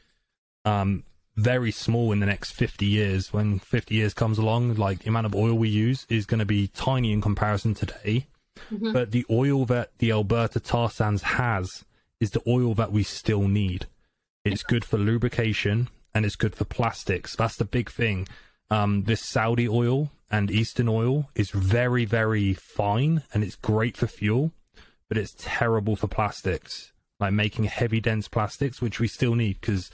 um, very small in the next 50 years. When 50 years comes along, like the amount of oil we use is going to be tiny in comparison today. Mm-hmm. But the oil that the Alberta tar sands has is the oil that we still need. It's good for lubrication and it's good for plastics. That's the big thing. Um, this Saudi oil and Eastern oil is very, very fine and it's great for fuel, but it's terrible for plastics, like making heavy, dense plastics, which we still need because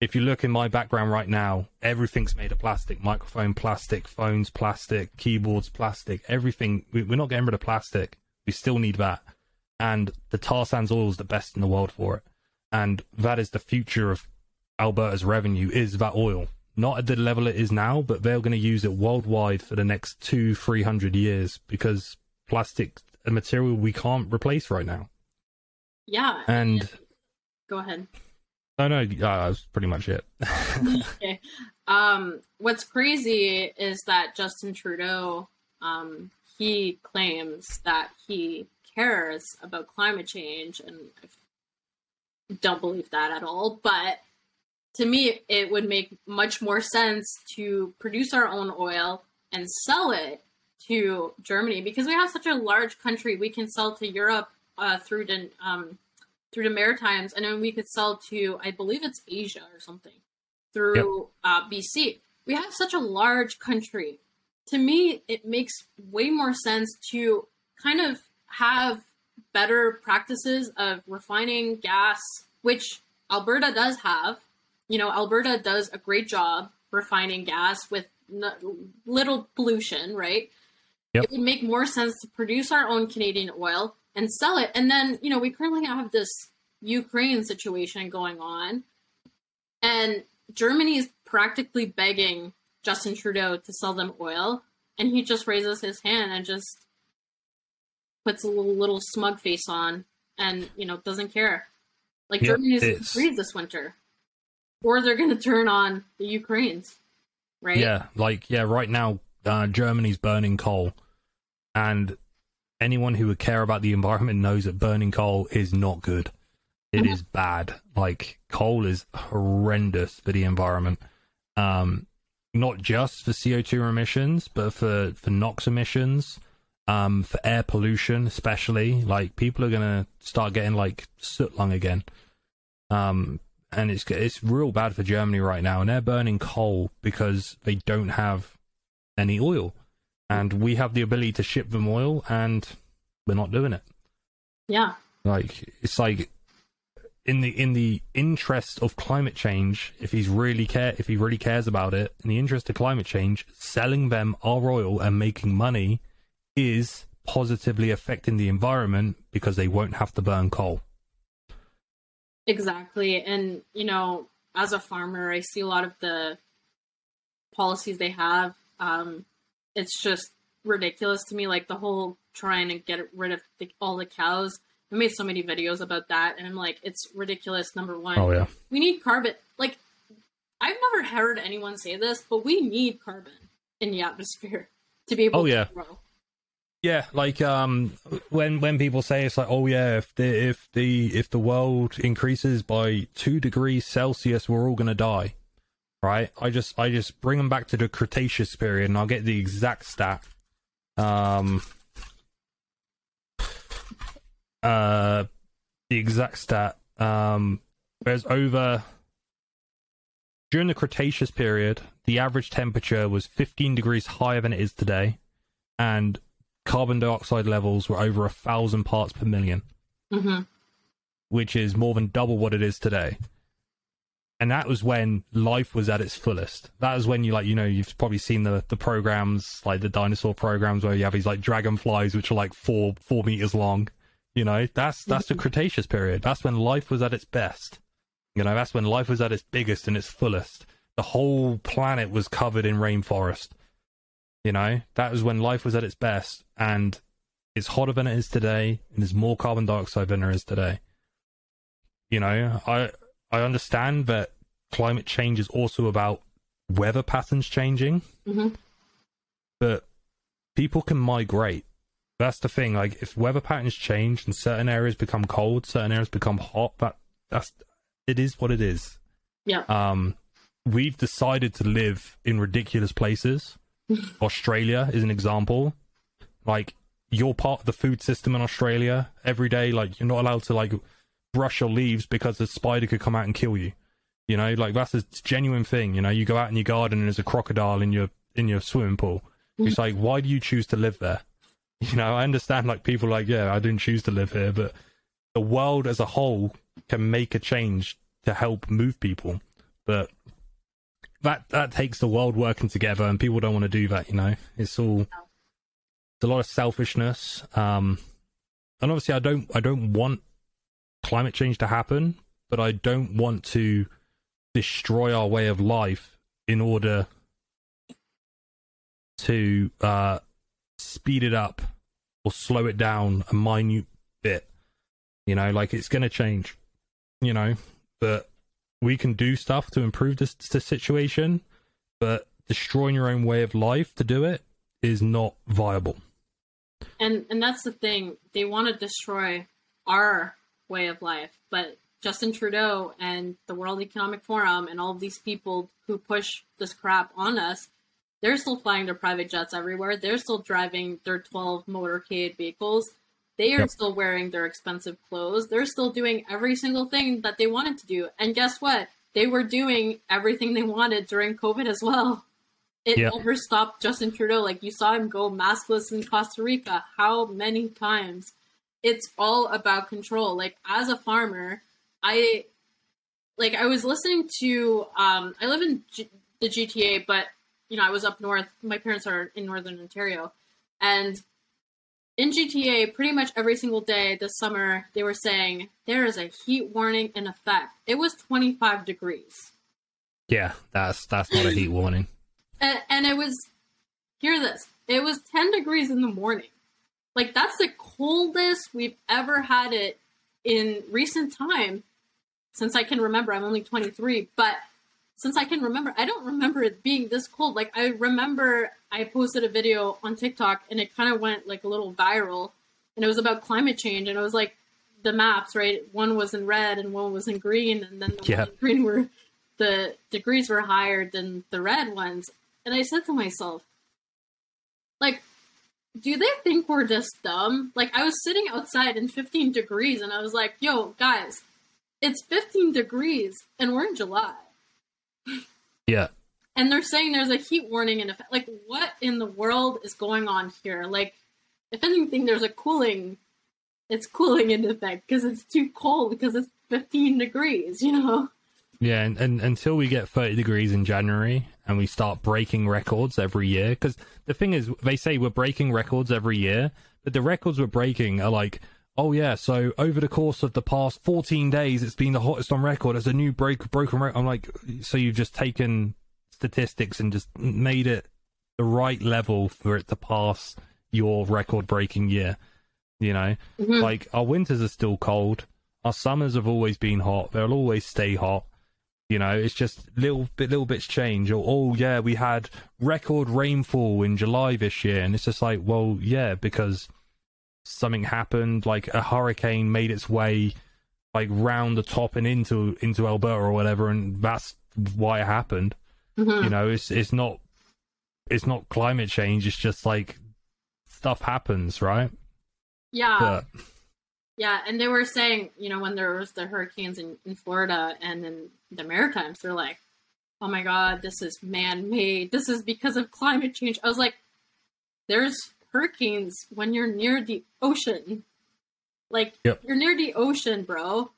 if you look in my background right now, everything's made of plastic microphone, plastic, phones, plastic, keyboards, plastic, everything. We, are not getting rid of plastic. We still need that. And the tar sands oil is the best in the world for it and that is the future of Alberta's revenue is that oil. Not at the level it is now, but they're going to use it worldwide for the next two, three hundred years because plastic a material we can't replace right now. Yeah. And go ahead. No, no, uh, that's pretty much it. okay. Um, what's crazy is that Justin Trudeau, um, he claims that he cares about climate change, and I don't believe that at all. But to me, it would make much more sense to produce our own oil and sell it to Germany because we have such a large country. We can sell to Europe uh, through the um, through the Maritimes, and then we could sell to I believe it's Asia or something through yep. uh, BC. We have such a large country. To me, it makes way more sense to kind of have better practices of refining gas, which Alberta does have. You know, Alberta does a great job refining gas with little pollution, right? Yep. It would make more sense to produce our own Canadian oil and sell it. And then, you know, we currently have this Ukraine situation going on. And Germany is practically begging Justin Trudeau to sell them oil. And he just raises his hand and just puts a little, little smug face on and you know doesn't care. Like yep, Germany is freeze this winter, or they're going to turn on the Ukrainians, right? Yeah, like yeah, right now uh, Germany's burning coal, and anyone who would care about the environment knows that burning coal is not good. It mm-hmm. is bad. Like coal is horrendous for the environment. Um, not just for CO two emissions, but for for NOx emissions um, for air pollution, especially. Like people are gonna start getting like soot lung again. Um, and it's it's real bad for Germany right now, and they're burning coal because they don't have any oil, and we have the ability to ship them oil, and we're not doing it. Yeah, like it's like in the in the interest of climate change, if he's really care if he really cares about it, in the interest of climate change, selling them our oil and making money is positively affecting the environment because they won't have to burn coal. Exactly. And, you know, as a farmer, I see a lot of the policies they have. Um, it's just ridiculous to me. Like the whole trying to get rid of the, all the cows. I made so many videos about that, and I'm like, it's ridiculous. Number one, Oh yeah. we need carbon. Like, I've never heard anyone say this, but we need carbon in the atmosphere to be able Oh, yeah. to grow. Yeah, like um, when when people say it's like, oh yeah, if the if the if the world increases by two degrees Celsius, we're all gonna die, right? I just I just bring them back to the Cretaceous period, and I'll get the exact stat. Um, uh, the exact stat. Um, there's over during the Cretaceous period, the average temperature was 15 degrees higher than it is today, and carbon dioxide levels were over a thousand parts per million, hmm which is more than double what it is today. And that was when life was at its fullest. That was when you like, you know, you've probably seen the the programs, like the dinosaur programs, where you have these like dragonflies, which are like four four meters long. You know, that's that's the Cretaceous period. That's when life was at its best. You know, that's when life was at its biggest and its fullest. The whole planet was covered in rainforest. You know, that was when life was at its best, and it's hotter than it is today, and there's more carbon dioxide than there is today. You know, I I understand that climate change is also about weather patterns changing, hmm but people can migrate. That's the thing. Like, if weather patterns change and certain areas become cold, certain areas become hot, that that's it is what it is. Yeah. Um, we've decided to live in ridiculous places. Australia is an example. Like, you're part of the food system in Australia every day. Like, you're not allowed to like brush your leaves because the spider could come out and kill you. You know, like that's a genuine thing. You know, you go out in your garden and there's a crocodile in your in your swimming pool. It's like, why do you choose to live there? You know, I understand like people like, yeah, I didn't choose to live here, but the world as a whole can make a change to help move people. But that that takes the world working together, and people don't want to do that. You know, it's all it's a lot of selfishness. Um, and obviously, I don't I don't want climate change to happen, but I don't want to destroy our way of life in order to uh, speed it up or slow it down a minute bit. You know, like it's going to change. You know, but we can do stuff to improve this, this situation, but destroying your own way of life to do it is not viable. And and that's the thing. They want to destroy our way of life, but Justin Trudeau and the World Economic Forum and all of these people who push this crap on us, they're still flying their private jets everywhere. They're still driving their 12 motorcade vehicles. They are Yep. still wearing their expensive clothes. They're still doing every single thing that they wanted to do. And guess what? They were doing everything they wanted during COVID as well. It Yep. never stopped Justin Trudeau. Like you saw him go maskless in Costa Rica. How many times? It's all about control. Like as a farmer, I like I was listening to um I live in G- the GTA, but you know, I was up north. My parents are in northern Ontario. And in GTA, pretty much every single day this summer, they were saying there is a heat warning in effect. It was 25 degrees. Yeah, that's that's not a heat warning. And, and it was, hear this, it was 10 degrees in the morning. Like, that's the coldest we've ever had it in recent time since I can remember. I'm only 23, but since I can remember, I don't remember it being this cold. Like, I remember I posted a video on TikTok and it kind of went like a little viral, and it was about climate change. And it was like the maps, right? One was in red and one was in green, and then the Yeah. one in green were the degrees were higher than the red ones. And I said to myself, like, do they think we're just dumb? Like, I was sitting outside in 15 degrees and I was like, yo, guys, it's 15 degrees and we're in July. Yeah, And they're saying there's a heat warning in effect. Like, what in the world is going on here? Like, if anything, there's a cooling. It's cooling in effect because it's too cold because it's 15 degrees, you know? yeah, and, and until we get 30 degrees in January and we start breaking records every year, because the thing is, they say we're breaking records every year, but the records we're breaking are like, oh yeah, so over the course of the past 14 days, it's been the hottest on record. as a new break broken record. I'm like, so you've just taken statistics and just made it the right level for it to pass your record breaking year. You know, Mhm. like our winters are still cold. Our summers have always been hot. They'll always stay hot. You know, it's just little bit, little bits change. Or oh yeah, we had record rainfall in July this year, and it's just like, well, yeah, because something happened. Like a hurricane made its way like round the top and into into Alberta or whatever, and that's why it happened. Mhm. You know, it's it's not it's not climate change. It's just like stuff happens, right? yeah. But Yeah, and they were saying, you know, when there was the hurricanes in, in Florida and in the Maritimes, they're like, oh my god, this is man made. This is because of climate change. I was like, there's hurricanes when you're near the ocean. Like, Yep. you're near the ocean, bro.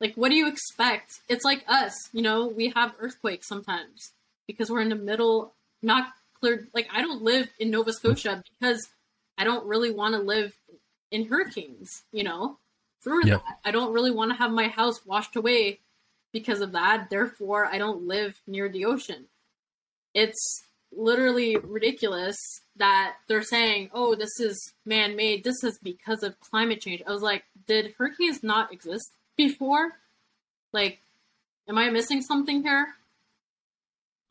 Like, what do you expect? It's like us, you know, we have earthquakes sometimes because we're in the middle, not clear. Like, I don't live in Nova Scotia because I don't really want to live in hurricanes, you know, through that. I don't really want to have my house washed away because of that. Therefore, I don't live near the ocean. It's literally ridiculous that they're saying, oh, this is man made. This is because of climate change. I was like, did hurricanes not exist before? Like, am I missing something here?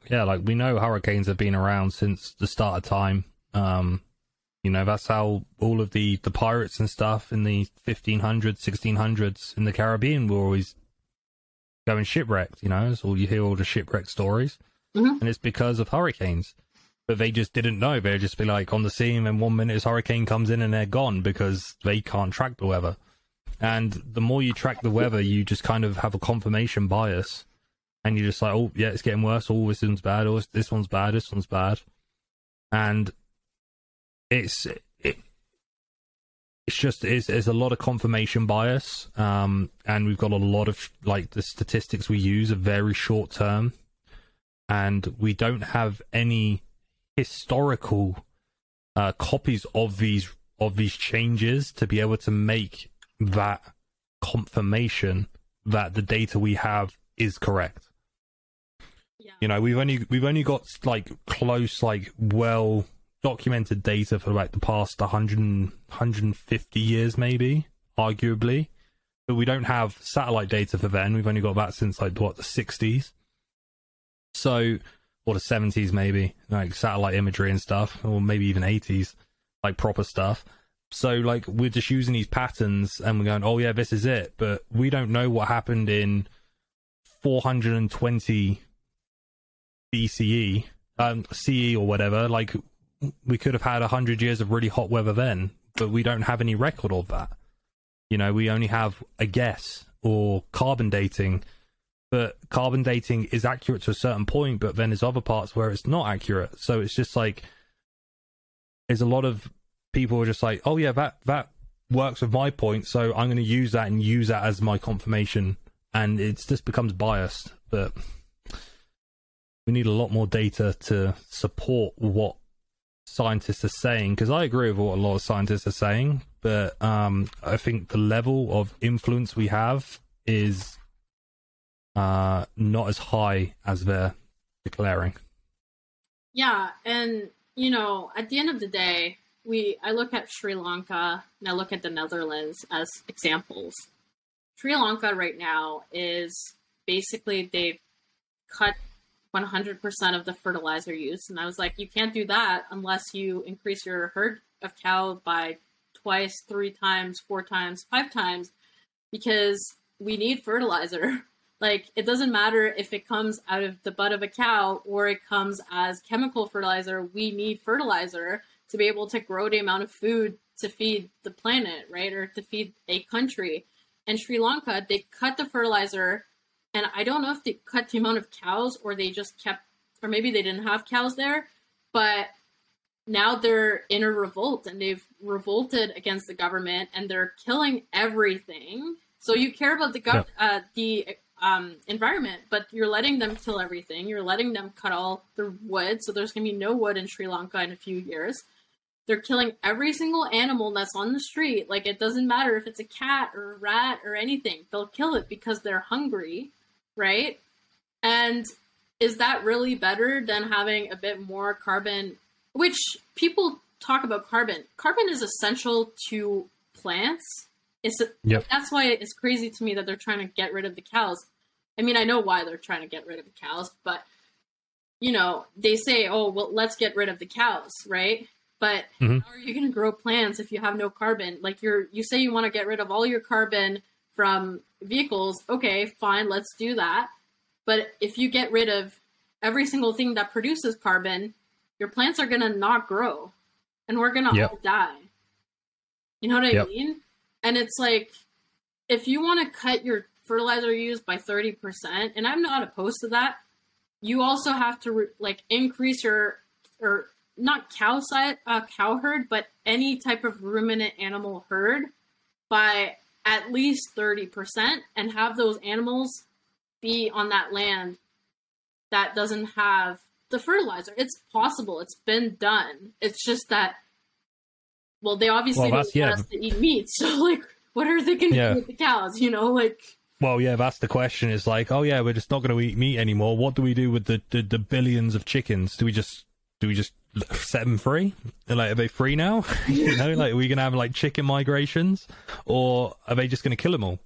yeah, like we know hurricanes have been around since the start of time. Um, you know, that's how all of the the pirates and stuff in the 1500s, 1600s in the Caribbean were always going shipwrecked. You know, all you hear all the shipwreck stories, Mhm. and it's because of hurricanes. But they just didn't know. They'd just be like on the scene, and one minute this hurricane comes in and they're gone because they can't track the weather. And the more you track the weather, you just kind of have a confirmation bias and you're just like, oh yeah, it's getting worse. Oh, this one's bad. Oh, this one's bad. This one's bad, and it's it, it's just it's, it's a lot of confirmation bias, um, and we've got a lot of like the statistics we use are very short term, and we don't have any historical uh, copies of these of these changes to be able to make that confirmation that the data we have is correct Yeah. you know we've only we've only got like close like well documented data for like the past 100 150 years maybe arguably. But we don't have satellite data for then. We've only got that since like what the 60s so or the 70s maybe like satellite imagery and stuff or maybe even 80s like proper stuff. So like we're just using these patterns and we're going oh yeah this is it. But we don't know what happened in 420 BCE, um, CE or whatever, like we could have had a hundred years of really hot weather then, but we don't have any record of that. You know, we only have a guess or carbon dating, but carbon dating is accurate to a certain point, but then there's other parts where it's not accurate. So it's just like there's a lot of people are just like, oh yeah, that that works with my point, so I'm going to use that and use that as my confirmation, and it just becomes biased. But we need a lot more data to support what scientists are saying because I agree with what a lot of scientists are saying, but um, I think the level of influence we have is uh, not as high as they're declaring. Yeah, and you know, at the end of the day, we I look at Sri Lanka and I look at the Netherlands as examples. Sri Lanka right now is basically they've cut 100% of the fertilizer use and I was like you can't do that unless you increase your herd of cow by twice, three times, four times, five times because we need fertilizer. Like it doesn't matter if it comes out of the butt of a cow or it comes as chemical fertilizer. We need fertilizer to be able to grow the amount of food to feed the planet, right? Or to feed a country. And Sri Lanka, they cut the fertilizer and I don't know if they cut the amount of cows or they just kept or maybe they didn't have cows there, but now they're in a revolt and they've revolted against the government and they're killing everything. So you care about the gov- uh, the um, environment, but you're letting them kill everything. You're letting them cut all the wood, so there's going to be no wood in Sri Lanka in a few years. They're killing every single animal that's on the street. Like it doesn't matter if it's a cat or a rat or anything. They'll kill it because they're hungry, right? And is that really better than having a bit more carbon which people talk about carbon. Carbon is essential to plants. It's Yep. that's why it's crazy to me that they're trying to get rid of the cows. I mean, I know why they're trying to get rid of the cows, but you know, they say, "Oh, well, let's get rid of the cows," right? But Mhm. how are you going to grow plants if you have no carbon? Like you're you say you want to get rid of all your carbon from vehicles. Okay, fine, let's do that. But if you get rid of every single thing that produces carbon, your plants are going to not grow and we're going to Yep. all die. You know what I Yep. mean? And it's like if you want to cut your fertilizer use by 30%, and I'm not opposed to that, you also have to re- like increase your or not cow side uh, cow herd, but any type of ruminant animal herd by at least 30% and have those animals be on that land that doesn't have the fertilizer. It's possible. It's been done. It's just that well, they obviously Well, don't yeah. want us to eat meat. So like what are they going to Yeah. do with the cows, you know? Like Well, yeah, that's the question. Is like, oh yeah, we're just not going to eat meat anymore. What do we do with the, the, the billions of chickens? Do we just do we just set them free? Like, are they free now? you know, like, are we going to have like chicken migrations, or are they just going to kill them all?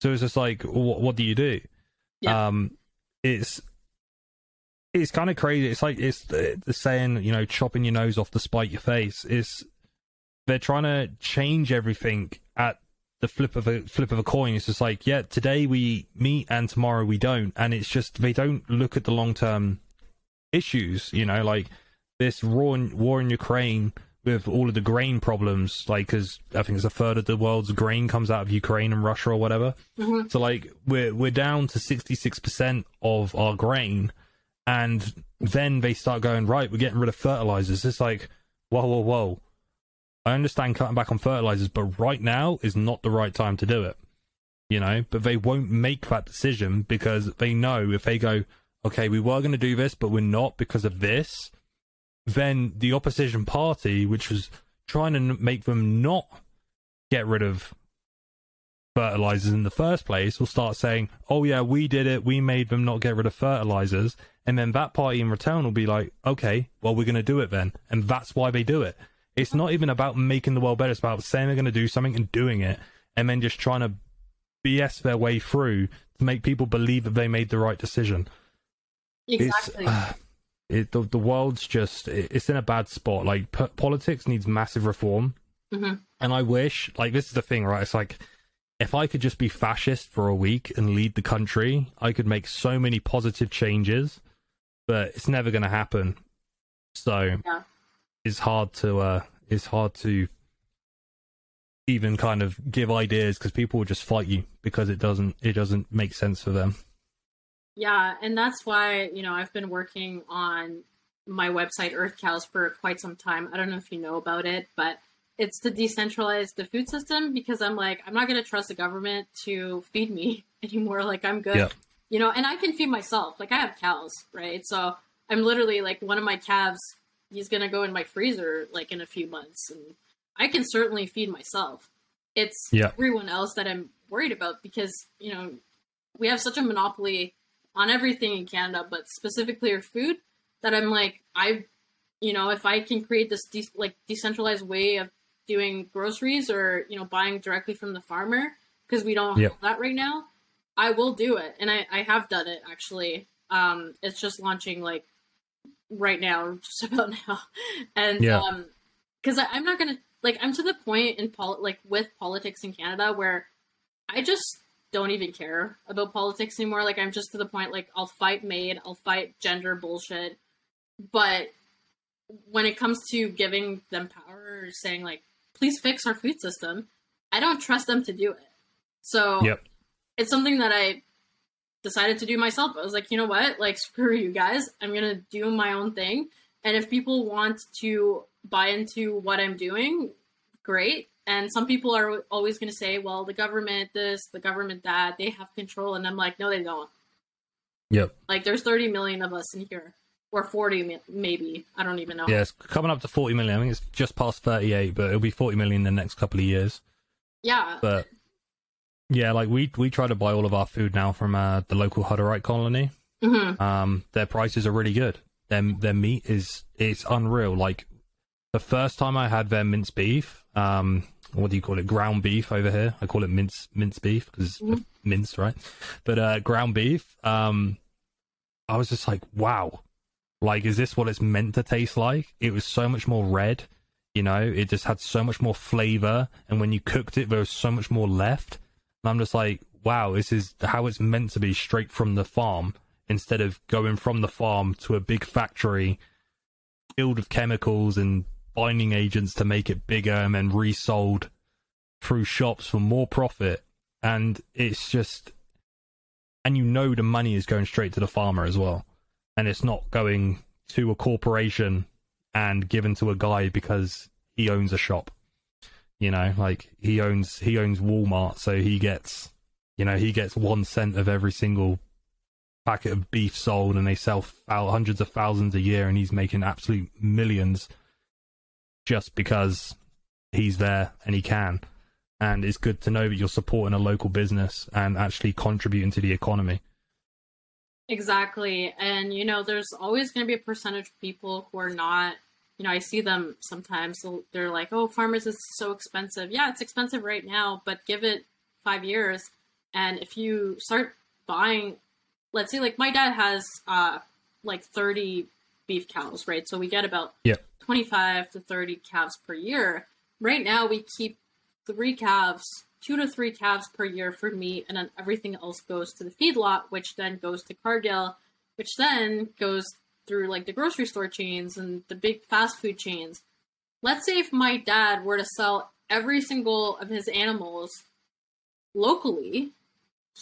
So it's just like, what, what do you do? Yeah. Um, it's it's kind of crazy. It's like it's the, the saying, you know, chopping your nose off to spite your face. Is they're trying to change everything at the flip of a flip of a coin. It's just like, yeah, today we meet and tomorrow we don't, and it's just they don't look at the long term issues. You know, like this war in, war in Ukraine with all of the grain problems, like because I think it's a third of the world's grain comes out of Ukraine and Russia or whatever. Mhm. So like we're we're down to sixty six percent of our grain, and then they start going right. We're getting rid of fertilizers. It's like whoa whoa whoa. I understand cutting back on fertilizers, but right now is not the right time to do it. You know, but they won't make that decision because they know if they go, okay, we were going to do this, but we're not because of this, then the opposition party, which was trying to make them not get rid of fertilizers in the first place, will start saying, oh, yeah, we did it. We made them not get rid of fertilizers. And then that party in return will be like, okay, well, we're going to do it then. And that's why they do it. It's not even about making the world better. It's about saying they're going to do something and doing it, and then just trying to BS their way through to make people believe that they made the right decision. exactly. Uh, it, the, the world's just it- it's in a bad spot. Like p- politics needs massive reform, Mhm. and I wish like this is the thing, right? It's like if I could just be fascist for a week and lead the country, I could make so many positive changes, but it's never going to happen. So Yeah. it's hard to uh, it's hard to even kind of give ideas because people will just fight you because it doesn't it doesn't make sense for them. Yeah, and that's why, you know, I've been working on my website Earth Cows for quite some time. I don't know if you know about it, but it's to decentralize the food system because I'm like, I'm not going to trust the government to feed me anymore. Like, I'm good. Yeah. You know, and I can feed myself. Like, I have cows, right? So I'm literally like, one of my calves, he's going to go in my freezer like in a few months. And I can certainly feed myself. It's Yeah. everyone else that I'm worried about because, you know, we have such a monopoly on everything in Canada, but specifically our food, that I'm like, I, you know, if I can create this de- like decentralized way of doing groceries or you know buying directly from the farmer because we don't have that right now, I will do it, and I I have done it actually. Um, it's just launching like right now, just about now, and Yeah. um, because I'm not gonna like I'm to the point in pol like with politics in Canada where I just don't even care about politics anymore. Like I'm just to the point like I'll fight MAID, I'll fight gender bullshit, but when it comes to giving them power or saying like please fix our food system, I don't trust them to do it. So Yep. it's something that I decided to do myself. I was like, you know what? Like screw you guys. I'm going to do my own thing. And if people want to buy into what I'm doing, great. And some people are always going to say, well, the government this, the government that, they have control. And I'm like, no, they don't. Yep. Like, there's 30 million of us in here, or 40 maybe. I don't even know. Yeah, it's coming up to 40 million. I think it's just past 38, but it'll be 40 million in the next couple of years. Yeah. But yeah, like we we try to buy all of our food now from uh, the local Hutterite colony. hmm Um, their prices are really good. Their their meat is it's unreal. Like the first time I had their minced beef, um, what do you call it? Ground beef over here. I call it mince mince beef because Mhm. mince, right? But uh, ground beef. Um, I was just like, wow, like is this what it's meant to taste like? It was so much more red. You know, it just had so much more flavor, and when you cooked it, there was so much more left. And I'm just like, wow, this is how it's meant to be, straight from the farm, instead of going from the farm to a big factory filled with chemicals and binding agents to make it bigger and then resold through shops for more profit. And it's just, and you know, the money is going straight to the farmer as well. And it's not going to a corporation and given to a guy because he owns a shop. You know, like he owns, he owns Walmart. So he gets, you know, he gets one cent of every single packet of beef sold and they sell hundreds of thousands a year and he's making absolute millions just because he's there and he can and it's good to know that you're supporting a local business and actually contributing to the economy Exactly. And, you know, there's always going to be a percentage of people who are not, you know, I see them sometimes. They're like, oh, farmers is so expensive. Yeah, it's expensive right now, but give it five years. And if you start buying, let's say, like my dad has uh, like 30 beef cows, right? So we get about Yeah. 25 to 30 calves per year. Right now, we keep three calves, two to three calves per year for meat, and then everything else goes to the feedlot, which then goes to Cargill, which then goes through like the grocery store chains and the big fast food chains. Let's say if my dad were to sell every single of his animals locally,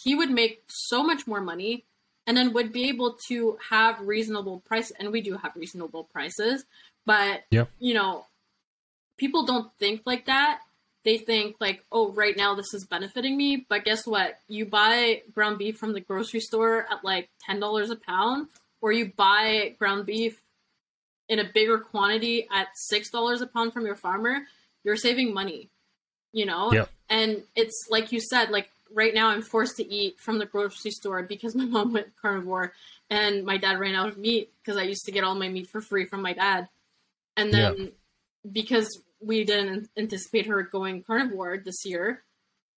he would make so much more money and then would be able to have reasonable price and we do have reasonable prices but Yep. you know people don't think like that they think like oh right now this is benefiting me but guess what you buy ground beef from the grocery store at like $10 a pound or you buy ground beef in a bigger quantity at $6 a pound from your farmer you're saving money you know Yep. and it's like you said like right now i'm forced to eat from the grocery store because my mom went carnivore and my dad ran out of meat because i used to get all my meat for free from my dad. And then because we didn't anticipate her going carnivore this year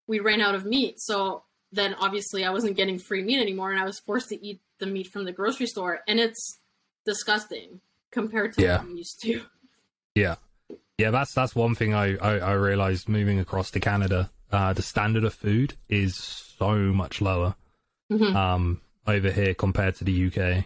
we ran out of meat. So then obviously i wasn't getting free meat anymore and i was forced to eat the meat from the grocery store. And it's disgusting compared to Yeah. what i'm used to. Yeah. Yeah that's that's one thing i i, I realized moving across to canada uh the standard of food is so much lower Mhm. um over here compared to the uk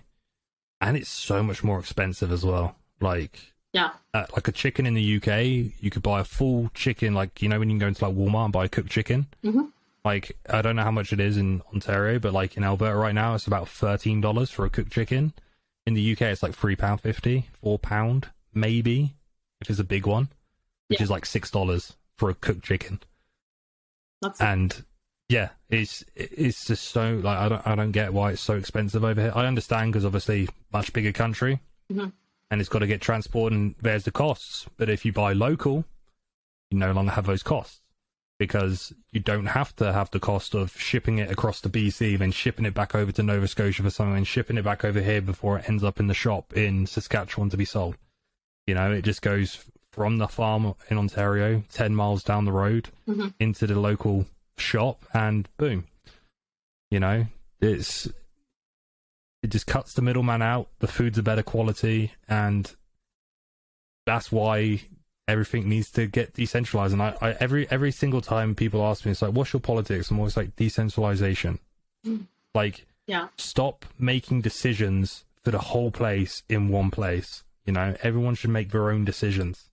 and it's so much more expensive as well like yeah uh, like a chicken in the UK, you could buy a full chicken, like you know when you can go into like Walmart and buy a cooked chicken. Mhm. Like I don't know how much it is in Ontario, but like in Alberta right now, it's about thirteen dollars for a cooked chicken. In the UK, it's like three pound fifty, four pound maybe if it's a big one, which Yeah. is like six dollars for a cooked chicken. That's And yeah, it's it's just so like I don't I don't get why it's so expensive over here. I understand because obviously much bigger country, Mhm. and it's got to get transported and there's the costs. But if you buy local, you no longer have those costs because you don't have to have the cost of shipping it across to BC, then shipping it back over to Nova Scotia for something, and shipping it back over here before it ends up in the shop in Saskatchewan to be sold. You know, it just goes from the farm in Ontario, ten miles down the road, Mhm. into the local shop, and boom. You know, it's it just cuts the middleman out. The food's a better quality, and that's why everything needs to get decentralized. And I, I every every single time people ask me, it's like, "What's your politics?" I'm always like, "Decentralization." Mm. Like, Yeah. stop making decisions for the whole place in one place. You know, everyone should make their own decisions,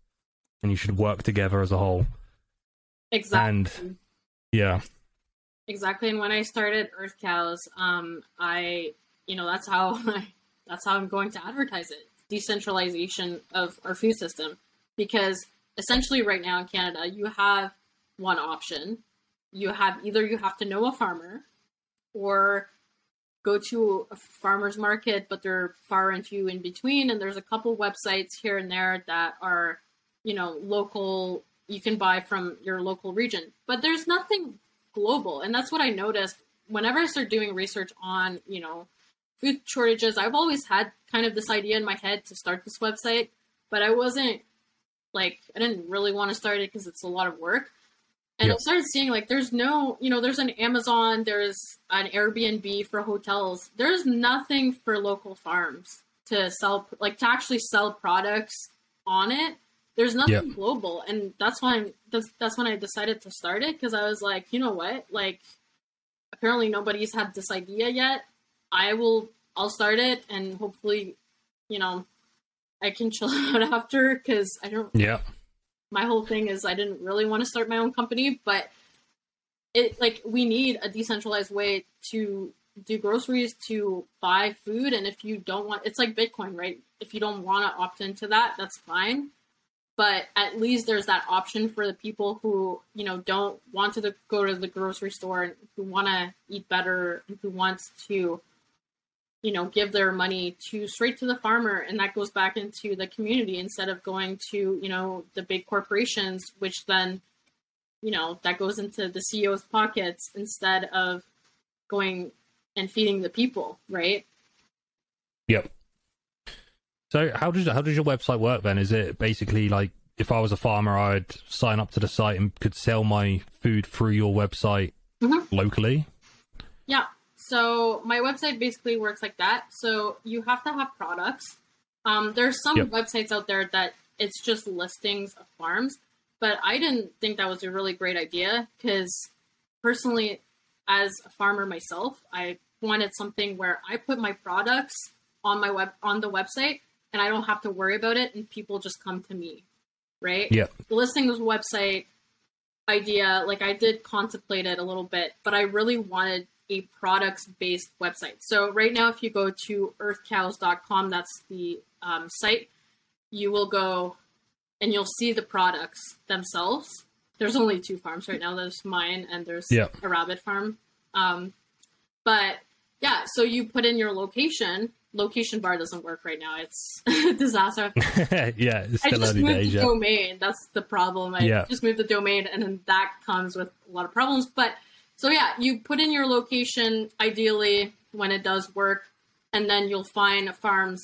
and you should work together as a whole. exactly And yeah, Exactly. And when I started Earth Cows, um, I, you know, that's how I, that's how I'm going to advertise it. Decentralization of our food system, because essentially right now in Canada, you have one option. You have either you have to know a farmer, or go to a farmer's market, but they're far and few in between. And there's a couple websites here and there that are, you know, local. You can buy from your local region, but there's nothing global and that's what i noticed whenever i start doing research on you know food shortages i've always had kind of this idea in my head to start this website but i wasn't Like I didn't really want to start it because it's a lot of work. And Yep. I started seeing like there's no, you know, there's an Amazon, there's an Airbnb for hotels. There's nothing for local farms to sell, like to actually sell products on it. There's nothing Yep. global, and that's why I'm, that's that's when I decided to start it because I was like, you know what, like apparently nobody's had this idea yet. I will, I'll start it, and hopefully, you know, I can chill out after because I don't Yeah. my whole thing is I didn't really want to start my own company, but it like we need a decentralized way to do groceries to buy food and if you don't want it's like Bitcoin, right? If you don't want to opt into that, that's fine. But at least there's that option for the people who, you know, don't want to the, go to the grocery store and who want to eat better who wants to you know give their money to straight to the farmer and that goes back into the community instead of going to you know the big corporations which then you know that goes into the CEO's pockets instead of going and feeding the people right Yep. So how does how does your website work then? Is it basically like if I was a farmer, I'd sign up to the site and could sell my food through your website Mhm. locally? Yeah. So my website basically works like that. So you have to have products. Um, there's some Yep. websites out there that it's just listings of farms, but I didn't think that was a really great idea because personally, as a farmer myself, I wanted something where I put my products on my web on the website and I don't have to worry about it and people just come to me, right? Yeah. The listings website idea, like I did contemplate it a little bit, but I really wanted a products based website. So right now, if you go to earthcows.com, that's the um, site, you will go and you'll see the products themselves. There's only two farms right now. There's mine and there's Yep. a rabbit farm. Um, but yeah, so you put in your location. Location bar doesn't work right now. It's a disaster. yeah, it's I just moved days. the Yeah. domain. That's the problem. I Yeah. just moved the domain, and then that comes with a lot of problems. But so yeah, you put in your location ideally when it does work, and then you'll find farms.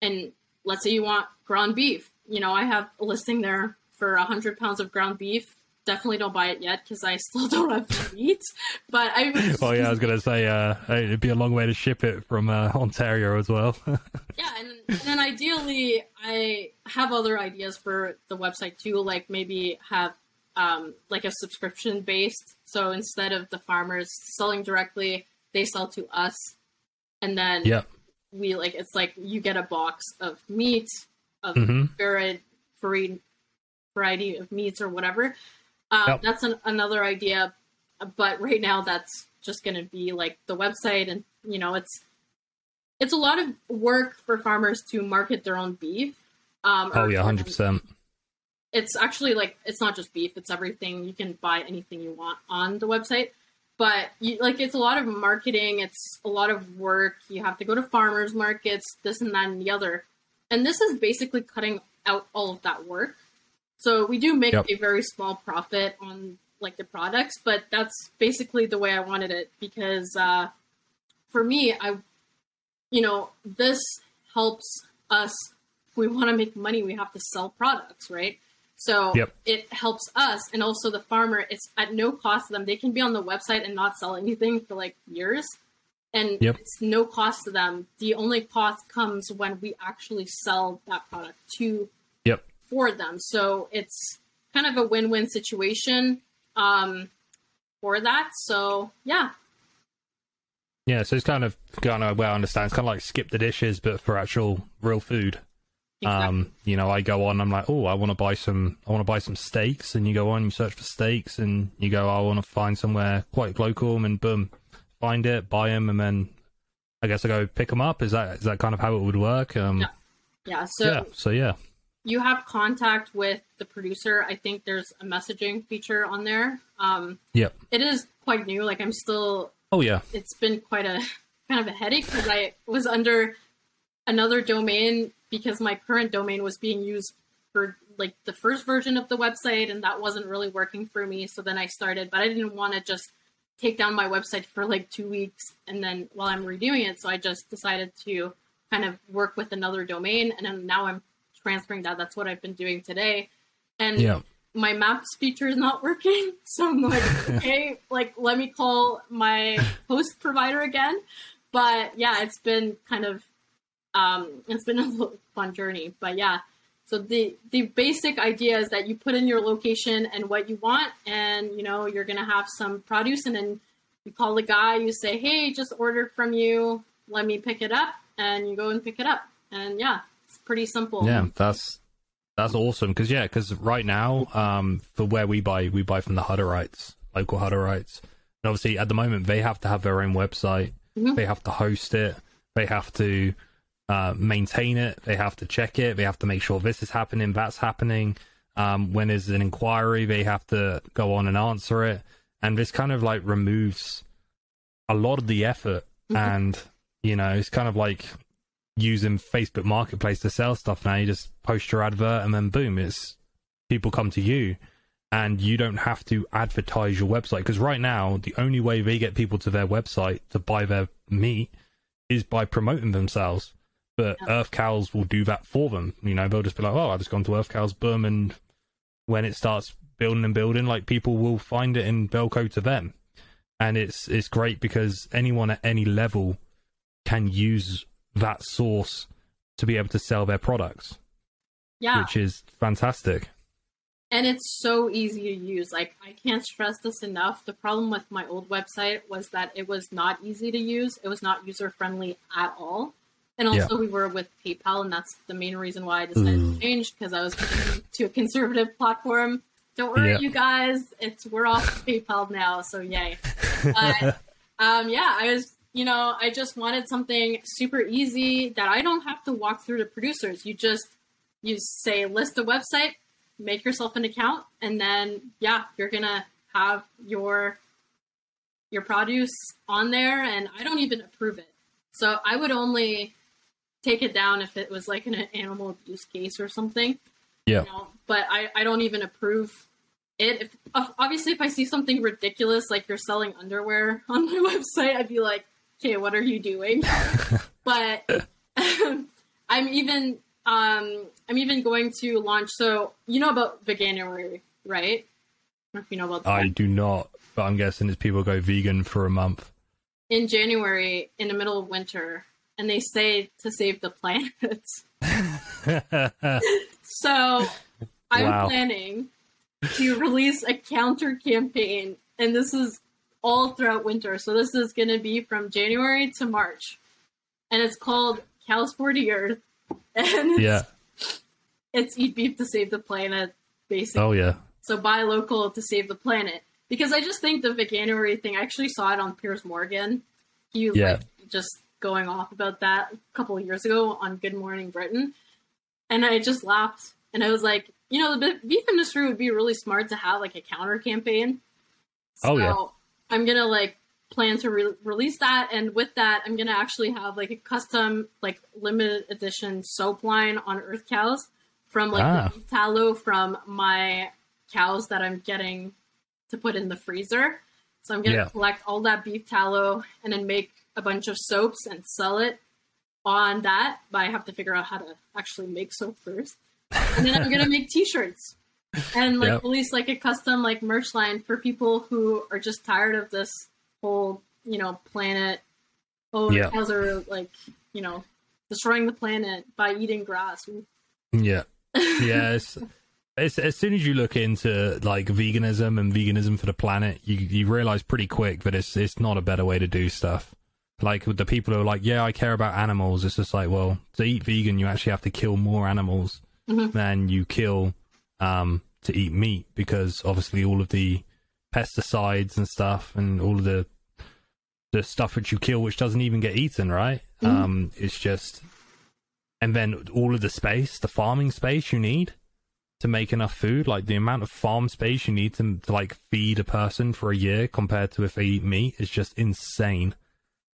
And let's say you want ground beef. You know, I have a listing there for hundred pounds of ground beef. Definitely don't buy it yet because I still don't have the meat. But I Well, yeah, I was gonna say uh, it'd be a long way to ship it from uh, Ontario as well. Yeah, and, and then ideally, I have other ideas for the website too, like maybe have um, like a subscription based. So instead of the farmers selling directly, they sell to us, and then yeah. we like it's like you get a box of meat of hmm varied varied variety of meats or whatever. Um, Yep. That's an, another idea, but right now that's just going to be like the website, and you know it's it's a lot of work for farmers to market their own beef. Um, Oh yeah, hundred percent. It's actually like it's not just beef; it's everything. You can buy anything you want on the website. But you, like it's a lot of marketing, it's a lot of work. You have to go to farmers markets, this and that and the other. And this is basically cutting out all of that work. So we do make Yep. a very small profit on like the products, but that's basically the way I wanted it because uh, for me, I, you know, this helps us. If we want to make money, we have to sell products, right? So Yep. it helps us and also the farmer. It's at no cost to them. They can be on the website and not sell anything for like years, and Yep. it's no cost to them. The only cost comes when we actually sell that product to Yep. For them. So it's kind of a win-win situation um, for that. So yeah, Yeah, so it's kind of kind of well I understand. It's kind of like SkipTheDishes, but for actual real food. exactly. Um, you know, I go on, I'm like, oh, I want to buy some, I want to buy some steaks, and you go on, you search for steaks, and you go, I want to find somewhere quite local, and boom, find it, buy them, and then I guess I go pick them up. Is that is that kind of how it would work? Um, Yeah. yeah. So yeah, so yeah, you have contact with the producer. I think there's a messaging feature on there. Um, Yep. It is quite new. Like I'm still oh yeah, it's been quite a kind of a headache because I was under another domain because my current domain was being used for like the first version of the website and that wasn't really working for me. So then I started, but I didn't want to just take down my website for like two weeks and then while I'm redoing it. So I just decided to kind of work with another domain and then now I'm transferring that. That's what I've been doing today. And Yeah. my maps feature is not working. So I'm like, okay, like let me call my host provider again. But yeah, it's been kind of um it's been a fun journey. But yeah. So the the basic idea is that you put in your location and what you want and you know you're gonna have some produce and then you call the guy, you say, Hey, just ordered from you, let me pick it up and you go and pick it up. And yeah, pretty simple. Yeah, that's that's awesome. Because yeah, because right now, um, for where we buy, we buy from the Hutterites, local Hutterites, and obviously at the moment they have to have their own website, Mhm. they have to host it, they have to uh, maintain it, they have to check it, they have to make sure this is happening, that's happening. Um, when there's an inquiry, they have to go on and answer it, and this kind of like removes a lot of the effort, Mhm. and you know, it's kind of like using Facebook Marketplace to sell stuff now. You just post your advert and then boom, it's people come to you and you don't have to advertise your website because right now the only way they get people to their website to buy their meat is by promoting themselves. But Yeah. Earth Cows will do that for them. You know, they'll just be like, "Oh, I've just gone to Earth Cows, boom," and when it starts building and building, like people will find it and they'll go to them. And it's it's great because anyone at any level can use that source to be able to sell their products, Yeah. which is fantastic. and it's so easy to use. Like I can't stress this enough. The problem with my old website was that it was not easy to use. It was not user friendly at all. And also we were with PayPal and that's the main reason why I decided Ooh. to change because I was to a conservative platform. Don't worry Yeah. you guys, it's we're off PayPal now, so yay. But um yeah, I was you know, I just wanted something super easy that I don't have to walk through the producers. You just you say list a website, make yourself an account, and then yeah, you're gonna have your your produce on there, and I don't even approve it. So I would only take it down if it was like an animal abuse case or something. Yeah. You know? But I, I don't even approve it. If obviously if I see something ridiculous like you're selling underwear on my website, I'd be like, okay, what are you doing? but I'm even um I'm even going to launch. So you know about Veganuary, right? I don't know if you know about that. I do not, but I'm guessing it's people go vegan for a month. in January in the middle of winter, and they say to save the planet. so I'm Wow. planning to release a counter campaign, and this is all throughout winter. So this is going to be from January to March, and it's called Cows for the Earth, and yeah. it's eat beef to save the planet, basically. Oh yeah. So buy local to save the planet. Because I just think the Veganuary thing, I actually saw it on Piers Morgan. He was Yeah. like just going off about that a couple of years ago on Good Morning Britain. And I just laughed. And I was like, you know, the beef industry would be really smart to have like a counter campaign. So Oh, yeah. I'm going to like plan to re- release that. And with that, I'm going to actually have like a custom, like limited edition soap line on Earth Cows from like Ah. the beef tallow from my cows that I'm getting to put in the freezer. So I'm gonna Yeah. collect all that beef tallow and then make a bunch of soaps and sell it on that. But I have to figure out how to actually make soap first. And then I'm gonna make t-shirts and like Yep. release like a custom like merch line for people who are just tired of this whole, you know, planet. Oh, Yeah. cows are like, you know, destroying the planet by eating grass. Yeah. Yeah. It's, as soon as you look into like veganism and veganism for the planet, you you realize pretty quick that it's it's not a better way to do stuff. Like with the people who are like, yeah, I care about animals. It's just like, well, to eat vegan, you actually have to kill more animals Mhm. than you kill um, to eat meat because obviously all of the pesticides and stuff and all of the the stuff which you kill which doesn't even get eaten, right? Mhm. Um, it's just and then all of the space, the farming space you need to make enough food, like the amount of farm space you need to, to like feed a person for a year compared to if they eat meat is just insane.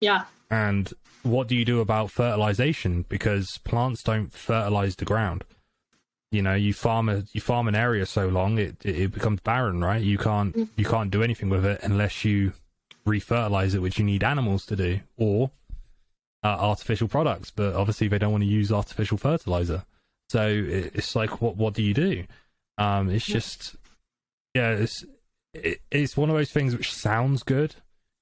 Yeah. And what do you do about fertilization? Because plants don't fertilize the ground. You know, you farm a you farm an area so long it it, it becomes barren, right? You can't Mm. you can't do anything with it unless you refertilize it, which you need animals to do, or uh, artificial products. But obviously, they don't want to use artificial fertilizer. So it's like, what what do you do? Um, it's just, yeah, it's it, it's one of those things which sounds good.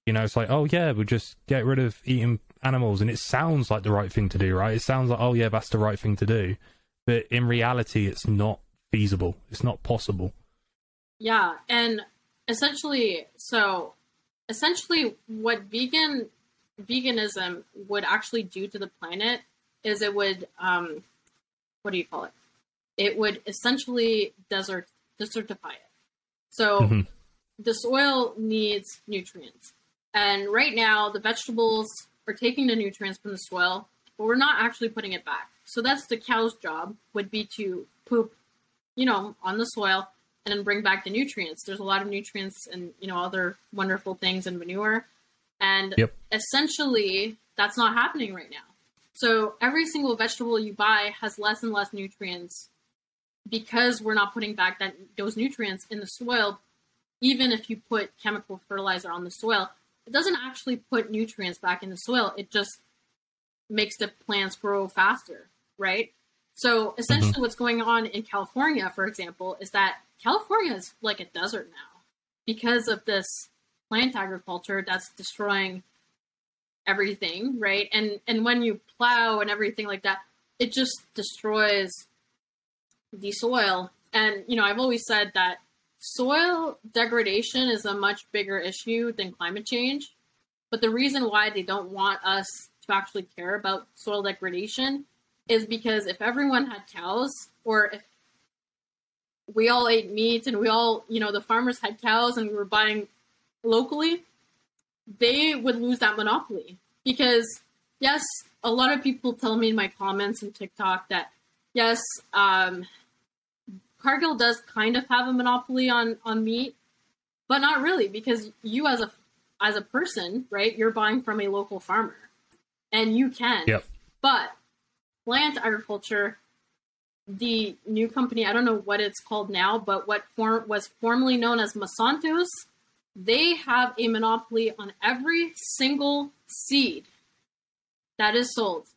You know, it's like, oh yeah, we'll just get rid of eating animals, and it sounds like the right thing to do, right? It sounds like, oh yeah, that's the right thing to do, but in reality, it's not feasible. It's not possible. Yeah, and essentially, so essentially, what vegan veganism would actually do to the planet is it would um, what do you call it? It would essentially desert desertify it. So mm-hmm. the soil needs nutrients, and right now the vegetables are taking the nutrients from the soil, but we're not actually putting it back. So that's the cow's job would be to poop, you know, on the soil and then bring back the nutrients. There's a lot of nutrients and you know other wonderful things in manure, and yep. essentially that's not happening right now. So every single vegetable you buy has less and less nutrients because we're not putting back that those nutrients in the soil. Even if you put chemical fertilizer on the soil, it doesn't actually put nutrients back in the soil. It just makes the plants grow faster, right? So essentially, mm-hmm. what's going on in California, for example, is that California is like a desert now because of this plant agriculture that's destroying everything, right? And and when you plow and everything like that, it just destroys the soil. And you know, I've always said that soil degradation is a much bigger issue than climate change. But the reason why they don't want us to actually care about soil degradation is because if everyone had cows or if we all ate meat and we all, you know, the farmers had cows and we were buying locally, they would lose that monopoly. Because, yes, a lot of people tell me in my comments and TikTok that, yes, um, Cargill does kind of have a monopoly on, on meat, but not really, because you as a as a person, right, you're buying from a local farmer, and you can. Yep. But plant agriculture, the new company, I don't know what it's called now, but what form was formerly known as Monsanto's, they have a monopoly on every single seed that is sold.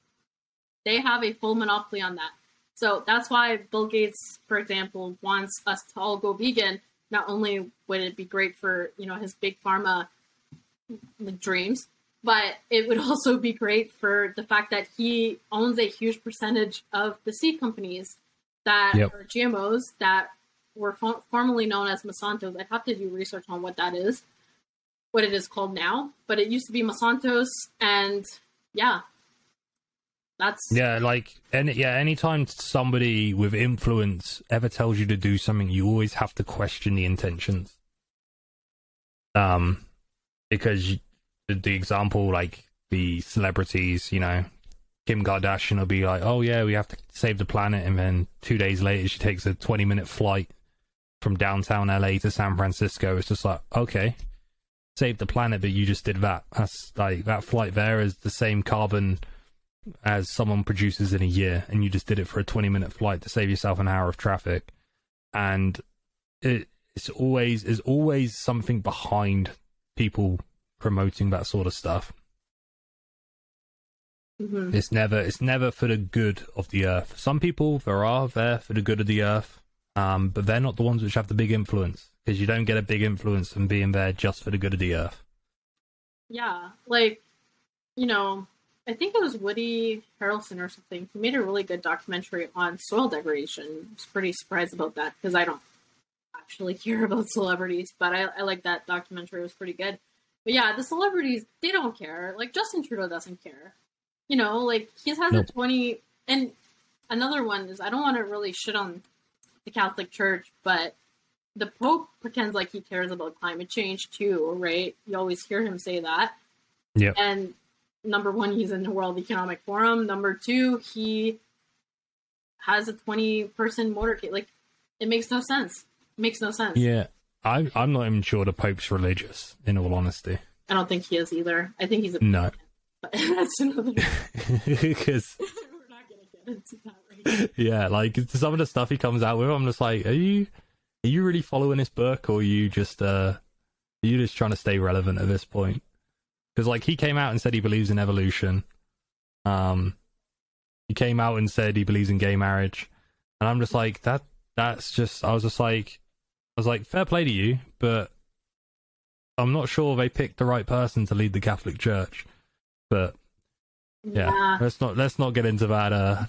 They have a full monopoly on that. So that's why Bill Gates, for example, wants us to all go vegan. Not only would it be great for you know his big pharma dreams, but it would also be great for the fact that he owns a huge percentage of the seed companies that yep. are GMOs that were fo- formerly known as Monsanto's. I'd have to do research on what that is, what it is called now, but it used to be Monsanto's, and yeah, that's yeah, like any yeah, anytime somebody with influence ever tells you to do something, you always have to question the intentions. Um, because the example, like the celebrities, you know, Kim Kardashian will be like, "Oh yeah, we have to save the planet," and then two days later, she takes a twenty-minute flight from downtown LA to San Francisco. It's just like, okay, save the planet, but you just did that. That's like that flight there is the same carbon as someone produces in a year, and you just did it for a twenty-minute flight to save yourself an hour of traffic, and it, it's always is always something behind people promoting that sort of stuff. Mm-hmm. It's never it's never for the good of the earth. Some people there are there for the good of the earth, um, but they're not the ones which have the big influence because you don't get a big influence from being there just for the good of the earth. Yeah, like you know, I think it was Woody Harrelson or something. He made a really good documentary on soil degradation. I was pretty surprised about that because I don't actually care about celebrities, but I, I like that documentary. It was pretty good. But yeah, the celebrities, they don't care. Like Justin Trudeau doesn't care. You know, like he has nope. a 20 and another one is I don't want to really shit on the Catholic Church, but the Pope pretends like he cares about climate change too, right? You always hear him say that. Yeah. And number one, he's in the World Economic Forum. Number two, he has a 20 person motorcade. Like, it makes no sense. It makes no sense. Yeah. I, I'm not even sure the Pope's religious, in all honesty. I don't think he is either. I think he's a. No. That's another. Because. We're not to get into that right Yeah, like some of the stuff he comes out with, I'm just like, are you. Are you really following this book, or are you just uh, are you just trying to stay relevant at this point? Because like he came out and said he believes in evolution. Um, he came out and said he believes in gay marriage. and I'm just like that. That's just. I was just like, was like, fair play to you, but I'm not sure they picked the right person to lead the Catholic Church. But yeah, Yeah. let's not let's not get into that. Uh,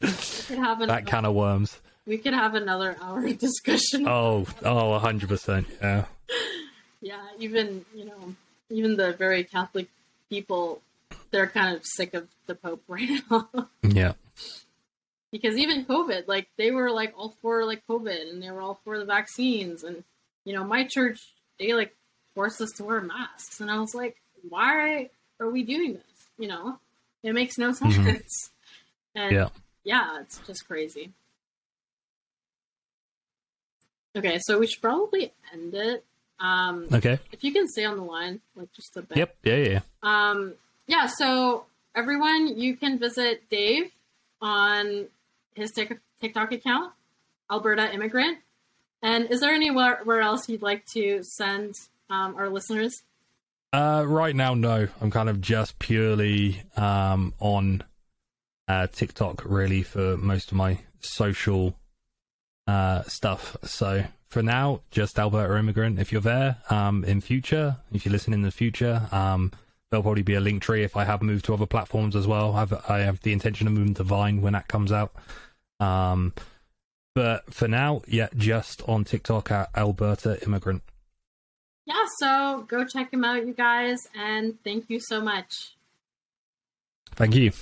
We could have that kind of worms. we could have another hour discussion. Oh, oh, hundred percent. Yeah, Yeah, even you know, even the very Catholic people, they're kind of sick of the Pope right now. yeah, because even COVID, like they were like all for like COVID and they were all for the vaccines and you know my church they like forced us to wear masks and I was like, why are we doing this? You know, it makes no sense. Mhm. And Yeah. yeah, it's just crazy. Okay, so we should probably end it. Um, okay. if you can stay on the line, like just a bit. Yep. Yeah. Yeah. Um, yeah, so everyone, you can visit Dave on his TikTok account, Alberta Immigrant. And is there anywhere else you'd like to send um, our listeners? Uh, right now, no. I'm kind of just purely um, on uh, TikTok, really, for most of my social uh, stuff. So for now, just Alberta Immigrant. If you're there um, in future, if you listen in the future, um, there'll probably be a Linktree if I have moved to other platforms as well. I've, I have the intention of moving to Vine when that comes out. Um, but for now, yeah, just on TikTok at Alberta Immigrant. Yeah, so go check him out, you guys, and thank you so much. Thank you.